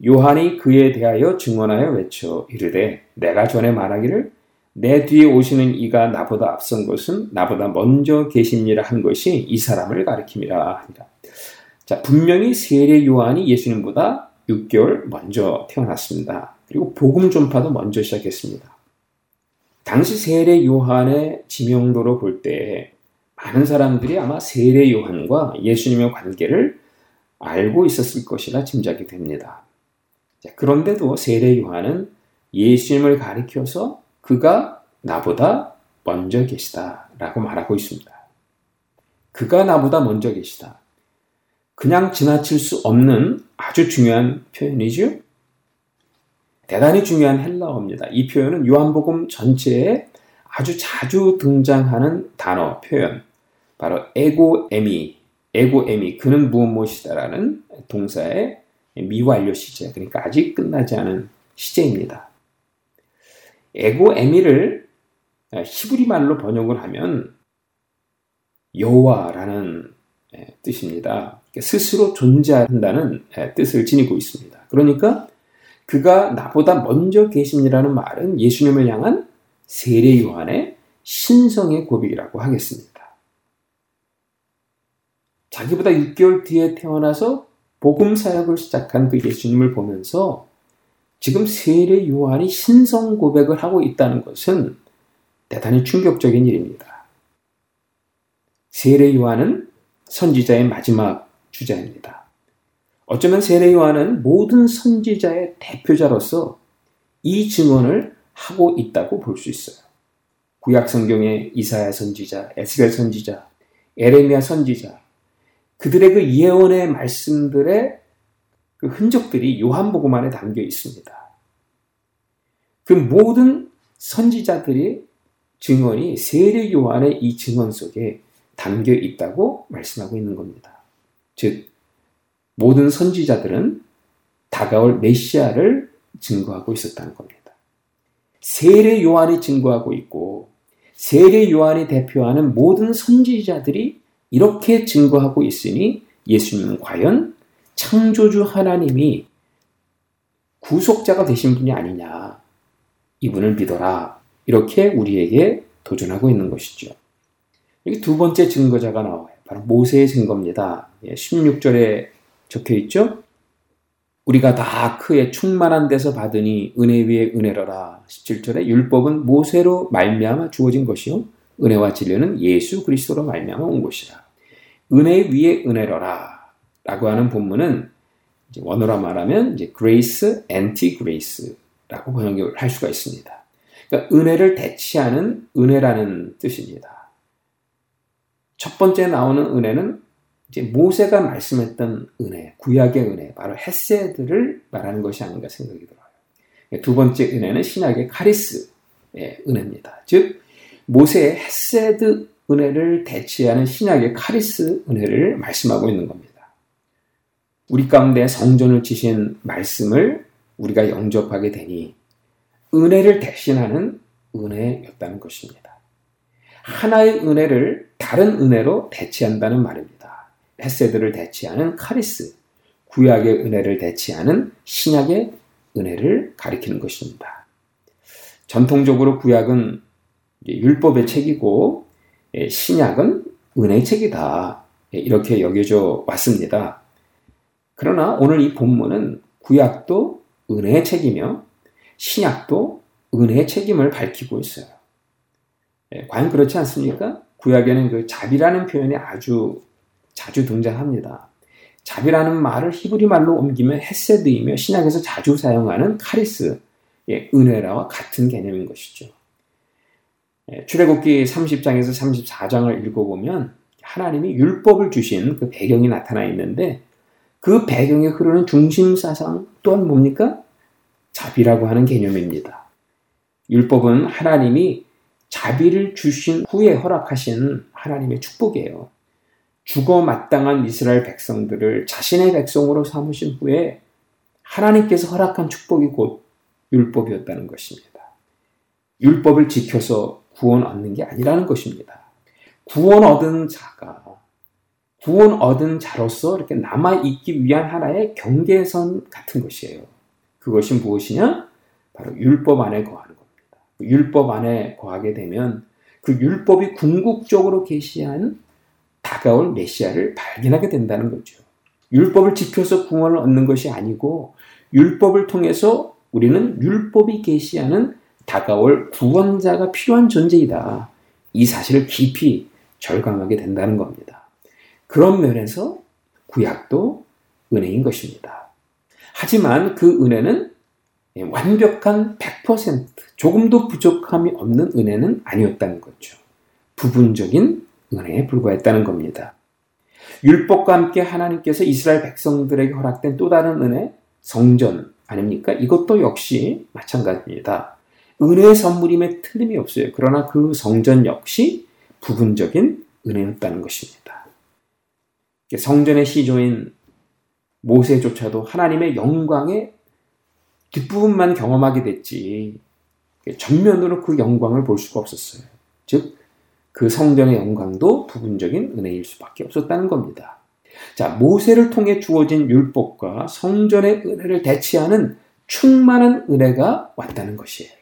요한이 그에 대하여 증언하여 외쳐 이르되 내가 전에 말하기를 내 뒤에 오시는 이가 나보다 앞선 것은 나보다 먼저 계십니다 한 것이 이 사람을 가리킴이라 합니다. 자, 분명히 세례 요한이 예수님보다 6개월 먼저 태어났습니다. 그리고 복음 전파도 먼저 시작했습니다. 당시 세례 요한의 지명도로 볼 때 많은 사람들이 아마 세례 요한과 예수님의 관계를 알고 있었을 것이라 짐작이 됩니다. 그런데도 세례 요한은 예수님을 가리켜서 그가 나보다 먼저 계시다 라고 말하고 있습니다. 그가 나보다 먼저 계시다. 그냥 지나칠 수 없는 아주 중요한 표현이죠. 대단히 중요한 헬라어입니다. 이 표현은 요한복음 전체에 아주 자주 등장하는 단어, 표현. 바로 에고에미, 에고에미, 그는 무엇 무엇이다라는 동사의 미완료 시제, 그러니까 아직 끝나지 않은 시제입니다. 에고 에미를 히브리 말로 번역을 하면 여호와라는 뜻입니다. 스스로 존재한다는 뜻을 지니고 있습니다. 그러니까 그가 나보다 먼저 계십니다는 말은 예수님을 향한 세례 요한의 신성의 고백이라고 하겠습니다. 자기보다 6개월 뒤에 태어나서 복음 사역을 시작한 그 예수님을 보면서 지금 세례 요한이 신성 고백을 하고 있다는 것은 대단히 충격적인 일입니다. 세례 요한은 선지자의 마지막 주자입니다. 어쩌면 세례 요한은 모든 선지자의 대표자로서 이 증언을 하고 있다고 볼 수 있어요. 구약 성경의 이사야 선지자, 에스겔 선지자, 에레미야 선지자, 그들의 그 예언의 말씀들의 그 흔적들이 요한복음 안에 담겨 있습니다. 그 모든 선지자들의 증언이 세례 요한의 이 증언 속에 담겨 있다고 말씀하고 있는 겁니다. 즉 모든 선지자들은 다가올 메시아를 증거하고 있었다는 겁니다. 세례 요한이 증거하고 있고 세례 요한이 대표하는 모든 선지자들이 이렇게 증거하고 있으니 예수님은 과연 창조주 하나님이 구속자가 되신 분이 아니냐. 이분을 믿어라. 이렇게 우리에게 도전하고 있는 것이죠. 여기 두 번째 증거자가 나와요. 바로 모세의 증거입니다. 16절에 예, 적혀 있죠? 우리가 다 크에 충만한 데서 받으니 은혜 위에 은혜로라. 17절에 율법은 모세로 말미암아 주어진 것이요 은혜와 진리는 예수 그리스도로 말미암아 온 것이라. 은혜 위에 은혜로라 라고 하는 본문은 원어로 말하면 이제 grace, anti-grace라고 번역을 할 수가 있습니다. 그러니까 은혜를 대치하는 은혜라는 뜻입니다. 첫 번째 나오는 은혜는 이제 모세가 말씀했던 은혜, 구약의 은혜, 바로 헤세드를 말하는 것이 아닌가 생각이 들어요. 두 번째 은혜는 신약의 카리스의 은혜입니다. 즉 모세의 헤세드 은혜를 대체하는 신약의 카리스 은혜를 말씀하고 있는 겁니다. 우리 가운데 성전을 치신 말씀을 우리가 영접하게 되니 은혜를 대신하는 은혜였다는 것입니다. 하나의 은혜를 다른 은혜로 대체한다는 말입니다. 헤세드를 대체하는 카리스, 구약의 은혜를 대체하는 신약의 은혜를 가리키는 것입니다. 전통적으로 구약은 율법의 책이고 예, 신약은 은혜 책이다. 예, 이렇게 여겨져 왔습니다. 그러나 오늘 이 본문은 구약도 은혜의 책이며 신약도 은혜의 책임을 밝히고 있어요. 예, 과연 그렇지 않습니까? 구약에는 그 자비라는 표현이 아주 자주 등장합니다. 자비라는 말을 히브리 말로 옮기면 헤세드이며 신약에서 자주 사용하는 카리스, 은혜라와 같은 개념인 것이죠. 예, 출애굽기 30장에서 34장을 읽어보면 하나님이 율법을 주신 그 배경이 나타나 있는데 그 배경에 흐르는 중심 사상 또한 뭡니까? 자비라고 하는 개념입니다. 율법은 하나님이 자비를 주신 후에 허락하신 하나님의 축복이에요. 죽어 마땅한 이스라엘 백성들을 자신의 백성으로 삼으신 후에 하나님께서 허락한 축복이 곧 율법이었다는 것입니다. 율법을 지켜서 구원 얻는 게 아니라는 것입니다. 구원 얻은 자가 구원 얻은 자로서 이렇게 남아 있기 위한 하나의 경계선 같은 것이에요. 그것이 무엇이냐? 바로 율법 안에 거하는 겁니다. 율법 안에 거하게 되면 그 율법이 궁극적으로 계시한 다가올 메시아를 발견하게 된다는 거죠. 율법을 지켜서 구원을 얻는 것이 아니고 율법을 통해서 우리는 율법이 계시하는 다가올 구원자가 필요한 존재이다. 이 사실을 깊이 절감하게 된다는 겁니다. 그런 면에서 구약도 은혜인 것입니다. 하지만 그 은혜는 완벽한 100% 조금도 부족함이 없는 은혜는 아니었다는 거죠. 부분적인 은혜에 불과했다는 겁니다. 율법과 함께 하나님께서 이스라엘 백성들에게 허락된 또 다른 은혜, 성전 아닙니까? 이것도 역시 마찬가지입니다. 은혜의 선물임에 틀림이 없어요. 그러나 그 성전 역시 부분적인 은혜였다는 것입니다. 성전의 시조인 모세조차도 하나님의 영광의 뒷부분만 경험하게 됐지 전면으로 그 영광을 볼 수가 없었어요. 즉, 그 성전의 영광도 부분적인 은혜일 수밖에 없었다는 겁니다. 자, 모세를 통해 주어진 율법과 성전의 은혜를 대체하는 충만한 은혜가 왔다는 것이에요.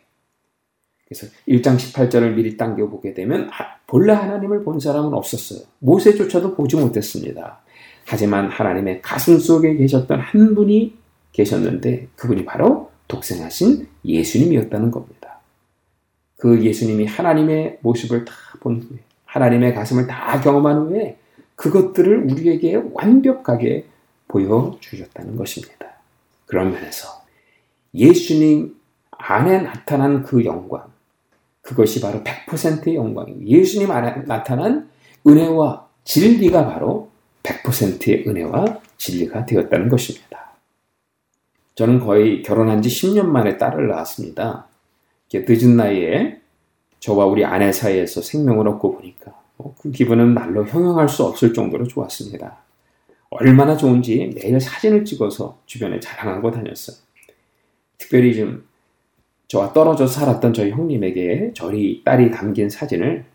그래서 1장 18절을 미리 당겨보게 되면 본래 하나님을 본 사람은 없었어요. 모세조차도 보지 못했습니다. 하지만 하나님의 가슴 속에 계셨던 한 분이 계셨는데 그분이 바로 독생하신 예수님이었다는 겁니다. 그 예수님이 하나님의 모습을 다 본 후에 하나님의 가슴을 다 경험한 후에 그것들을 우리에게 완벽하게 보여주셨다는 것입니다. 그런 면에서 예수님 안에 나타난 그 영광, 그것이 바로 100%의 영광이고 예수님 안에 나타난 은혜와 진리가 바로 100%의 은혜와 진리가 되었다는 것입니다. 저는 거의 결혼한 지 10년 만에 딸을 낳았습니다. 늦은 나이에 저와 우리 아내 사이에서 생명을 얻고 보니까 어, 그 기분은 말로 형용할 수 없을 정도로 좋았습니다. 얼마나 좋은지 매일 사진을 찍어서 주변에 자랑하고 다녔어요. 특별히 좀 저와 떨어져 살았던 저희 형님에게 저희 딸이 담긴 사진을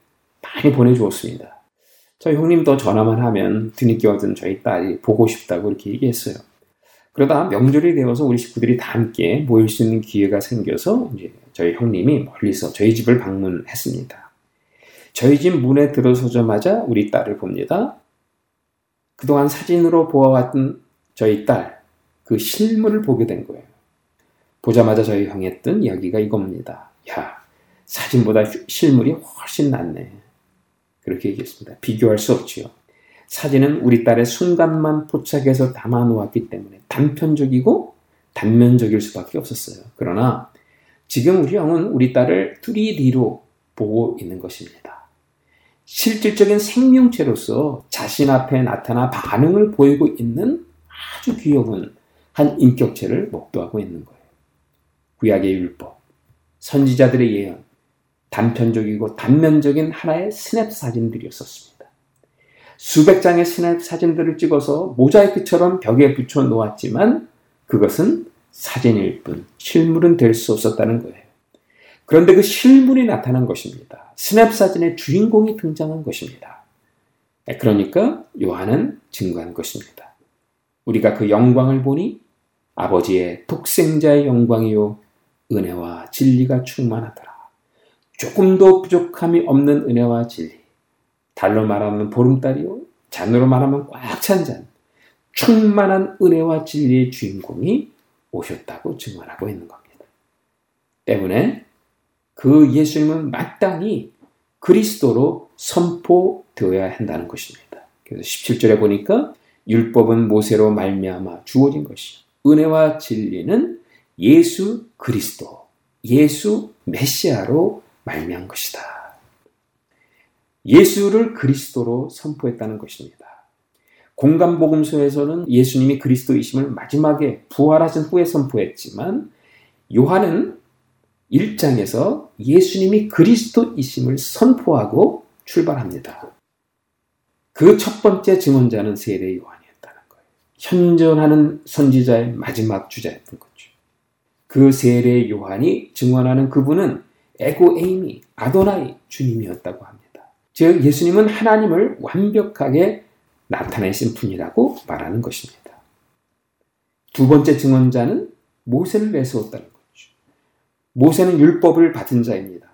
많이 보내주었습니다. 저희 형님도 전화만 하면 얻은 저희 딸이 보고 싶다고 이렇게 얘기했어요. 그러다 명절이 되어서 우리 식구들이 다 함께 모일 수 있는 기회가 생겨서 이제 저희 형님이 멀리서 저희 집을 방문했습니다. 저희 집 문에 들어서자마자 우리 딸을 봅니다. 그동안 사진으로 보아왔던 저희 딸, 그 실물을 보게 된 거예요. 보자마자 저희 형이 했던 이야기가 이겁니다. 야, 사진보다 실물이 훨씬 낫네. 그렇게 얘기했습니다. 비교할 수 없지요. 사진은 우리 딸의 순간만 포착해서 담아 놓았기 때문에 단편적이고 단면적일 수밖에 없었어요. 그러나 지금 우리 형은 우리 딸을 3D로 보고 있는 것입니다. 실질적인 생명체로서 자신 앞에 나타나 반응을 보이고 있는 아주 귀여운 한 인격체를 목도하고 있는 거예요. 구약의 율법, 선지자들의 예언, 단편적이고 단면적인 하나의 스냅 사진들이었었습니다. 수백 장의 스냅 사진들을 찍어서 모자이크처럼 벽에 붙여 놓았지만 그것은 사진일 뿐 실물은 될 수 없었다는 거예요. 그런데 그 실물이 나타난 것입니다. 스냅 사진의 주인공이 등장한 것입니다. 그러니까 요한은 증거한 것입니다. 우리가 그 영광을 보니 아버지의 독생자의 영광이요 은혜와 진리가 충만하더라. 조금도 부족함이 없는 은혜와 진리. 달로 말하면 보름달이요. 잔으로 말하면 꽉 찬 잔. 충만한 은혜와 진리의 주인공이 오셨다고 증언하고 있는 겁니다. 때문에 그 예수님은 마땅히 그리스도로 선포되어야 한다는 것입니다. 그래서 17절에 보니까 율법은 모세로 말미암아 주어진 것이 은혜와 진리는 예수 그리스도, 예수 메시아로 말미암은 것이다. 예수를 그리스도로 선포했다는 것입니다. 공간복음서에서는 예수님이 그리스도이심을 마지막에 부활하신 후에 선포했지만 요한은 1장에서 예수님이 그리스도이심을 선포하고 출발합니다. 그 첫 번째 증언자는 세례 요한이었다는 거예요. 현존하는 선지자의 마지막 주자였던 거죠. 그 세례 요한이 증언하는 그분은 에고 에이미 아도나이 주님이었다고 합니다. 즉 예수님은 하나님을 완벽하게 나타내신 분이라고 말하는 것입니다. 두 번째 증언자는 모세를 내세웠다는 거죠. 모세는 율법을 받은 자입니다.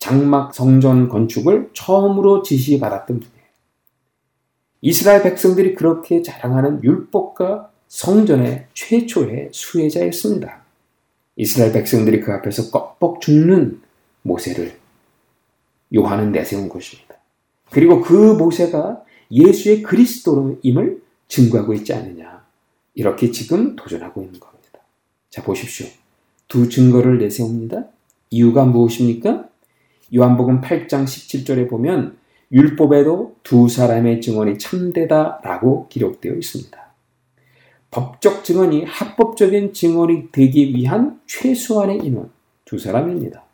장막 성전 건축을 처음으로 지시받았던 분이에요. 이스라엘 백성들이 그렇게 자랑하는 율법과 성전의 최초의 수혜자였습니다. 이스라엘 백성들이 그 앞에서 꺽뻑 죽는 모세를 요한은 내세운 것입니다. 그리고 그 모세가 예수의 그리스도임을 증거하고 있지 않느냐. 이렇게 지금 도전하고 있는 겁니다. 자, 보십시오. 두 증거를 내세웁니다. 이유가 무엇입니까? 요한복음 8장 17절에 보면 율법에도 두 사람의 증언이 참되다라고 기록되어 있습니다. 법적 증언이 합법적인 증언이 되기 위한 최소한의 인원 두 사람입니다.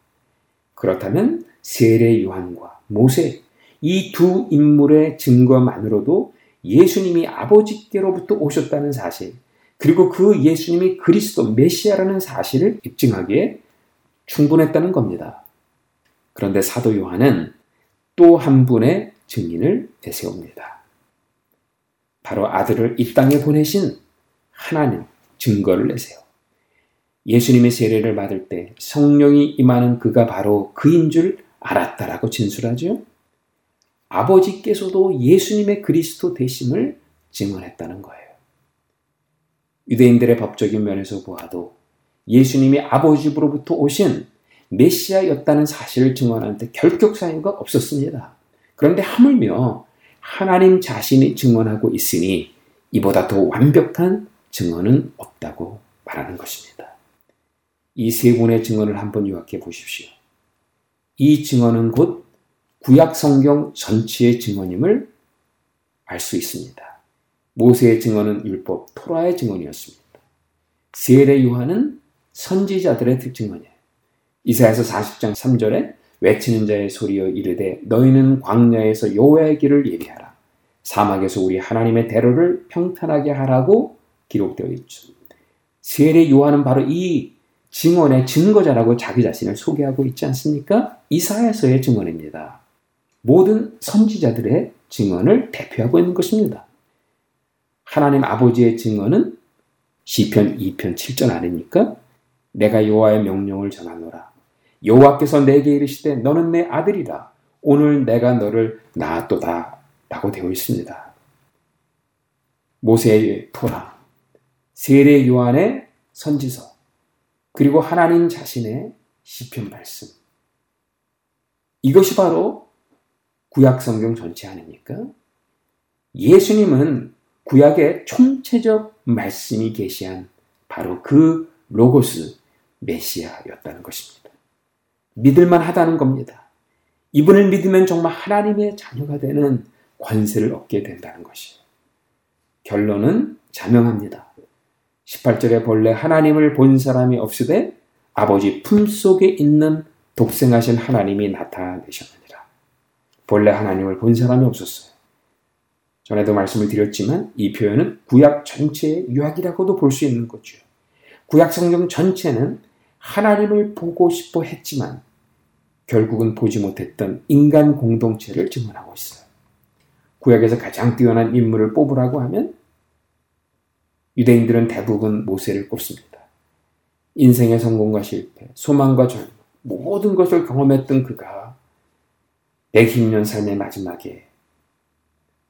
그렇다면 세례 요한과 모세 이 두 인물의 증거만으로도 예수님이 아버지께로부터 오셨다는 사실 그리고 그 예수님이 그리스도 메시아라는 사실을 입증하기에 충분했다는 겁니다. 그런데 사도 요한은 또 한 분의 증인을 내세웁니다. 바로 아들을 이 땅에 보내신 하나님 증거를 내세요. 예수님의 세례를 받을 때 성령이 임하는 그가 바로 그인 줄 알았다라고 진술하죠. 아버지께서도 예수님의 그리스도 되심을 증언했다는 거예요. 유대인들의 법적인 면에서 보아도 예수님이 아버지로부터 오신 메시아였다는 사실을 증언하는데 결격 사유가 없었습니다. 그런데 하물며 하나님 자신이 증언하고 있으니 이보다 더 완벽한 증언은 없다고 말하는 것입니다. 이세 군의 증언을 한번 요약해 보십시오. 이 증언은 곧 구약 성경 전체의 증언임을 알 수 있습니다. 모세의 증언은 율법, 토라의 증언이었습니다. 세례 요한은 선지자들의 증언이에요. 이사야서 40장 3절에 외치는 자의 소리여 이르되 너희는 광야에서 여호와의 길을 예비하라. 사막에서 우리 하나님의 대로를 평탄하게 하라고 기록되어 있죠. 세례 요한은 바로 이 증언의 증거자라고 자기 자신을 소개하고 있지 않습니까? 이사야서의 증언입니다. 모든 선지자들의 증언을 대표하고 있는 것입니다. 하나님 아버지의 증언은 시편 2편 7절 아닙니까? 내가 여호와의 명령을 전하노라. 여호와께서 내게 이르시되 너는 내 아들이라. 오늘 내가 너를 낳았도다. 라고 되어 있습니다. 모세의 토라, 세례 요한의 선지서, 그리고 하나님 자신의 시편 말씀. 이것이 바로 구약 성경 전체 아닙니까? 예수님은 구약의 총체적 말씀이 계시한 바로 그 로고스 메시아였다는 것입니다. 믿을만 하다는 겁니다. 이분을 믿으면 정말 하나님의 자녀가 되는 권세를 얻게 된다는 것이에요. 결론은 자명합니다. 18절에 본래 하나님을 본 사람이 없으되 아버지 품속에 있는 독생하신 하나님이 나타내셨느니라. 본래 하나님을 본 사람이 없었어요. 전에도 말씀을 드렸지만 이 표현은 구약 전체의 유학이라고도 볼 수 있는 거죠. 구약 성경 전체는 하나님을 보고 싶어 했지만 결국은 보지 못했던 인간 공동체를 증언하고 있어요. 구약에서 가장 뛰어난 인물을 뽑으라고 하면 유대인들은 대부분 모세를 꼽습니다. 인생의 성공과 실패, 소망과 절망, 모든 것을 경험했던 그가 120년 삶의 마지막에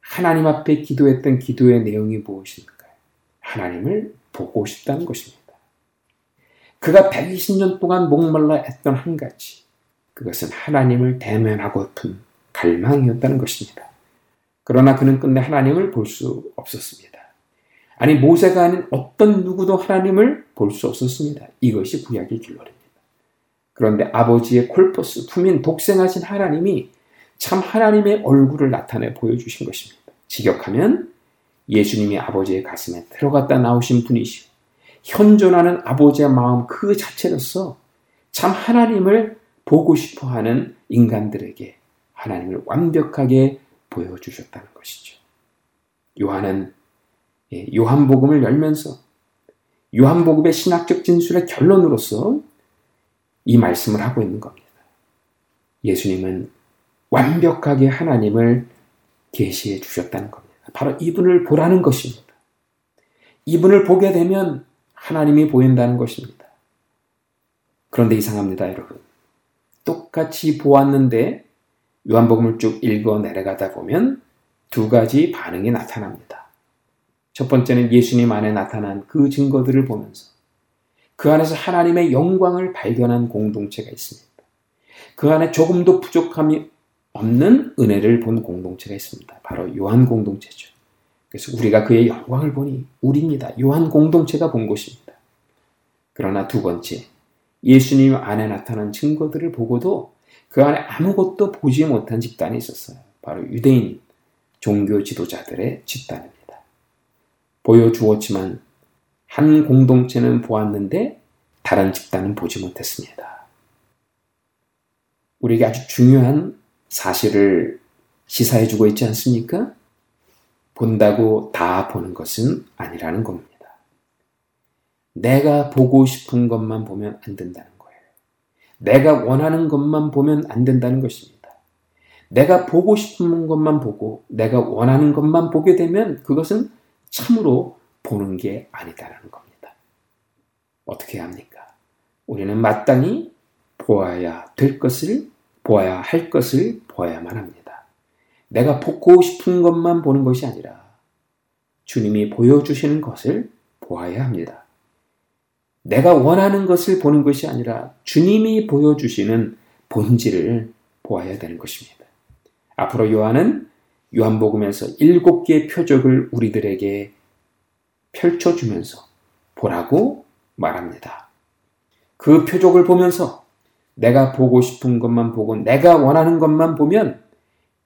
하나님 앞에 기도했던 기도의 내용이 무엇일까요? 하나님을 보고 싶다는 것입니다. 그가 120년 동안 목말라 했던 한 가지, 그것은 하나님을 대면하고픈 갈망이었다는 것입니다. 그러나 그는 끝내 하나님을 볼 수 없었습니다. 아니 모세가 아닌 어떤 누구도 하나님을 볼 수 없었습니다. 이것이 구약의 길로입니다. 그런데 아버지의 콜포스 품인 독생하신 하나님이 참 하나님의 얼굴을 나타내 보여주신 것입니다. 직역하면 예수님이 아버지의 가슴에 들어갔다 나오신 분이시오. 현존하는 아버지의 마음 그 자체로서 참 하나님을 보고 싶어 하는 인간들에게 하나님을 완벽하게 보여주셨다는 것이죠. 요한은 예, 요한복음을 열면서 요한복음의 신학적 진술의 결론으로서 이 말씀을 하고 있는 겁니다. 예수님은 완벽하게 하나님을 계시해 주셨다는 겁니다. 바로 이분을 보라는 것입니다. 이분을 보게 되면 하나님이 보인다는 것입니다. 그런데 이상합니다, 여러분. 똑같이 보았는데 요한복음을 쭉 읽어 내려가다 보면 두 가지 반응이 나타납니다. 첫 번째는 예수님 안에 나타난 그 증거들을 보면서 그 안에서 하나님의 영광을 발견한 공동체가 있습니다. 그 안에 조금도 부족함이 없는 은혜를 본 공동체가 있습니다. 바로 요한 공동체죠. 그래서 우리가 그의 영광을 보니 우리입니다. 요한 공동체가 본 것입니다. 그러나 두 번째, 예수님 안에 나타난 증거들을 보고도 그 안에 아무것도 보지 못한 집단이 있었어요. 바로 유대인 종교 지도자들의 집단입니다. 보여주었지만 한 공동체는 보았는데 다른 집단은 보지 못했습니다. 우리에게 아주 중요한 사실을 시사해주고 있지 않습니까? 본다고 다 보는 것은 아니라는 겁니다. 내가 보고 싶은 것만 보면 안 된다는 거예요. 내가 원하는 것만 보면 안 된다는 것입니다. 내가 보고 싶은 것만 보고 내가 원하는 것만 보게 되면 그것은 참으로 보는 게 아니다라는 겁니다. 어떻게 합니까? 우리는 마땅히 보아야 될 것을 보아야 할 것을 보아야만 합니다. 내가 보고 싶은 것만 보는 것이 아니라 주님이 보여주시는 것을 보아야 합니다. 내가 원하는 것을 보는 것이 아니라 주님이 보여주시는 본질을 보아야 되는 것입니다. 앞으로 요한은 요한복음에서 일곱 개의 표적을 우리들에게 펼쳐주면서 보라고 말합니다. 그 표적을 보면서 내가 보고 싶은 것만 보고 내가 원하는 것만 보면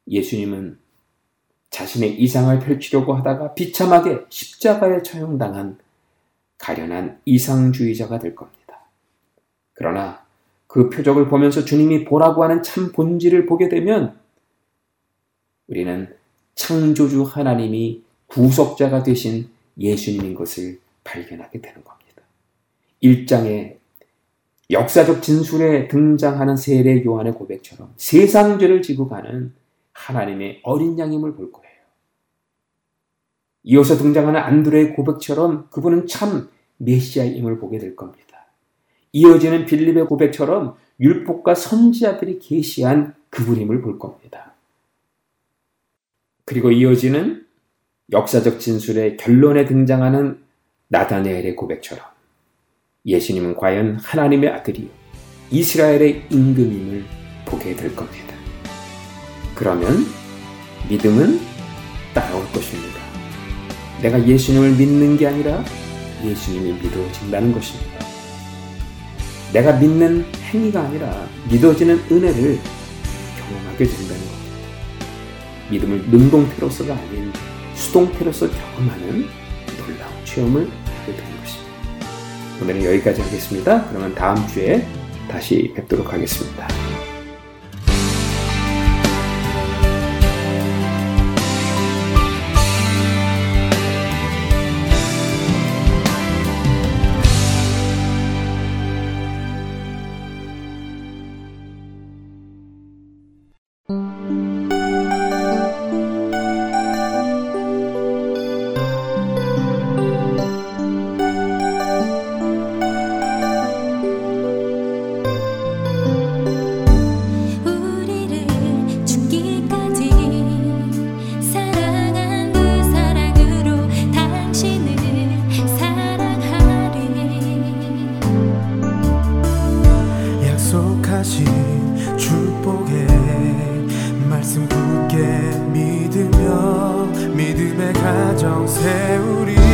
예수님은 자신의 이상을 펼치려고 하다가 비참하게 십자가에 처형당한 가련한 이상주의자가 될 겁니다. 그러나 그 표적을 보면서 주님이 보라고 하는 참 본질을 보게 되면 우리는 창조주 하나님이 구속자가 되신 예수님인 것을 발견하게 되는 겁니다. 1장에 역사적 진술에 등장하는 세례 요한의 고백처럼 세상 죄를 지고 가는 하나님의 어린 양임을 볼 거예요. 이어서 등장하는 안드레의 고백처럼 그분은 참 메시아임을 보게 될 겁니다. 이어지는 빌립의 고백처럼 율법과 선지자들이 계시한 그분임을 볼 겁니다. 그리고 이어지는 역사적 진술의 결론에 등장하는 나다네엘의 고백처럼 예수님은 과연 하나님의 아들이 이스라엘의 임금임을 보게 될 겁니다. 그러면 믿음은 따라올 것입니다. 내가 예수님을 믿는 게 아니라 예수님이 믿어진다는 것입니다. 내가 믿는 행위가 아니라 믿어지는 은혜를 경험하게 된다는 겁니다. 믿음을 능동태로서가 아닌 수동태로서 경험하는 놀라운 체험을 하게 되는 것입니다. 오늘은 여기까지 하겠습니다. 그러면 다음 주에 다시 뵙도록 하겠습니다. 다시 축복의 말씀 굳게 믿으며 믿음의 가정 세우리.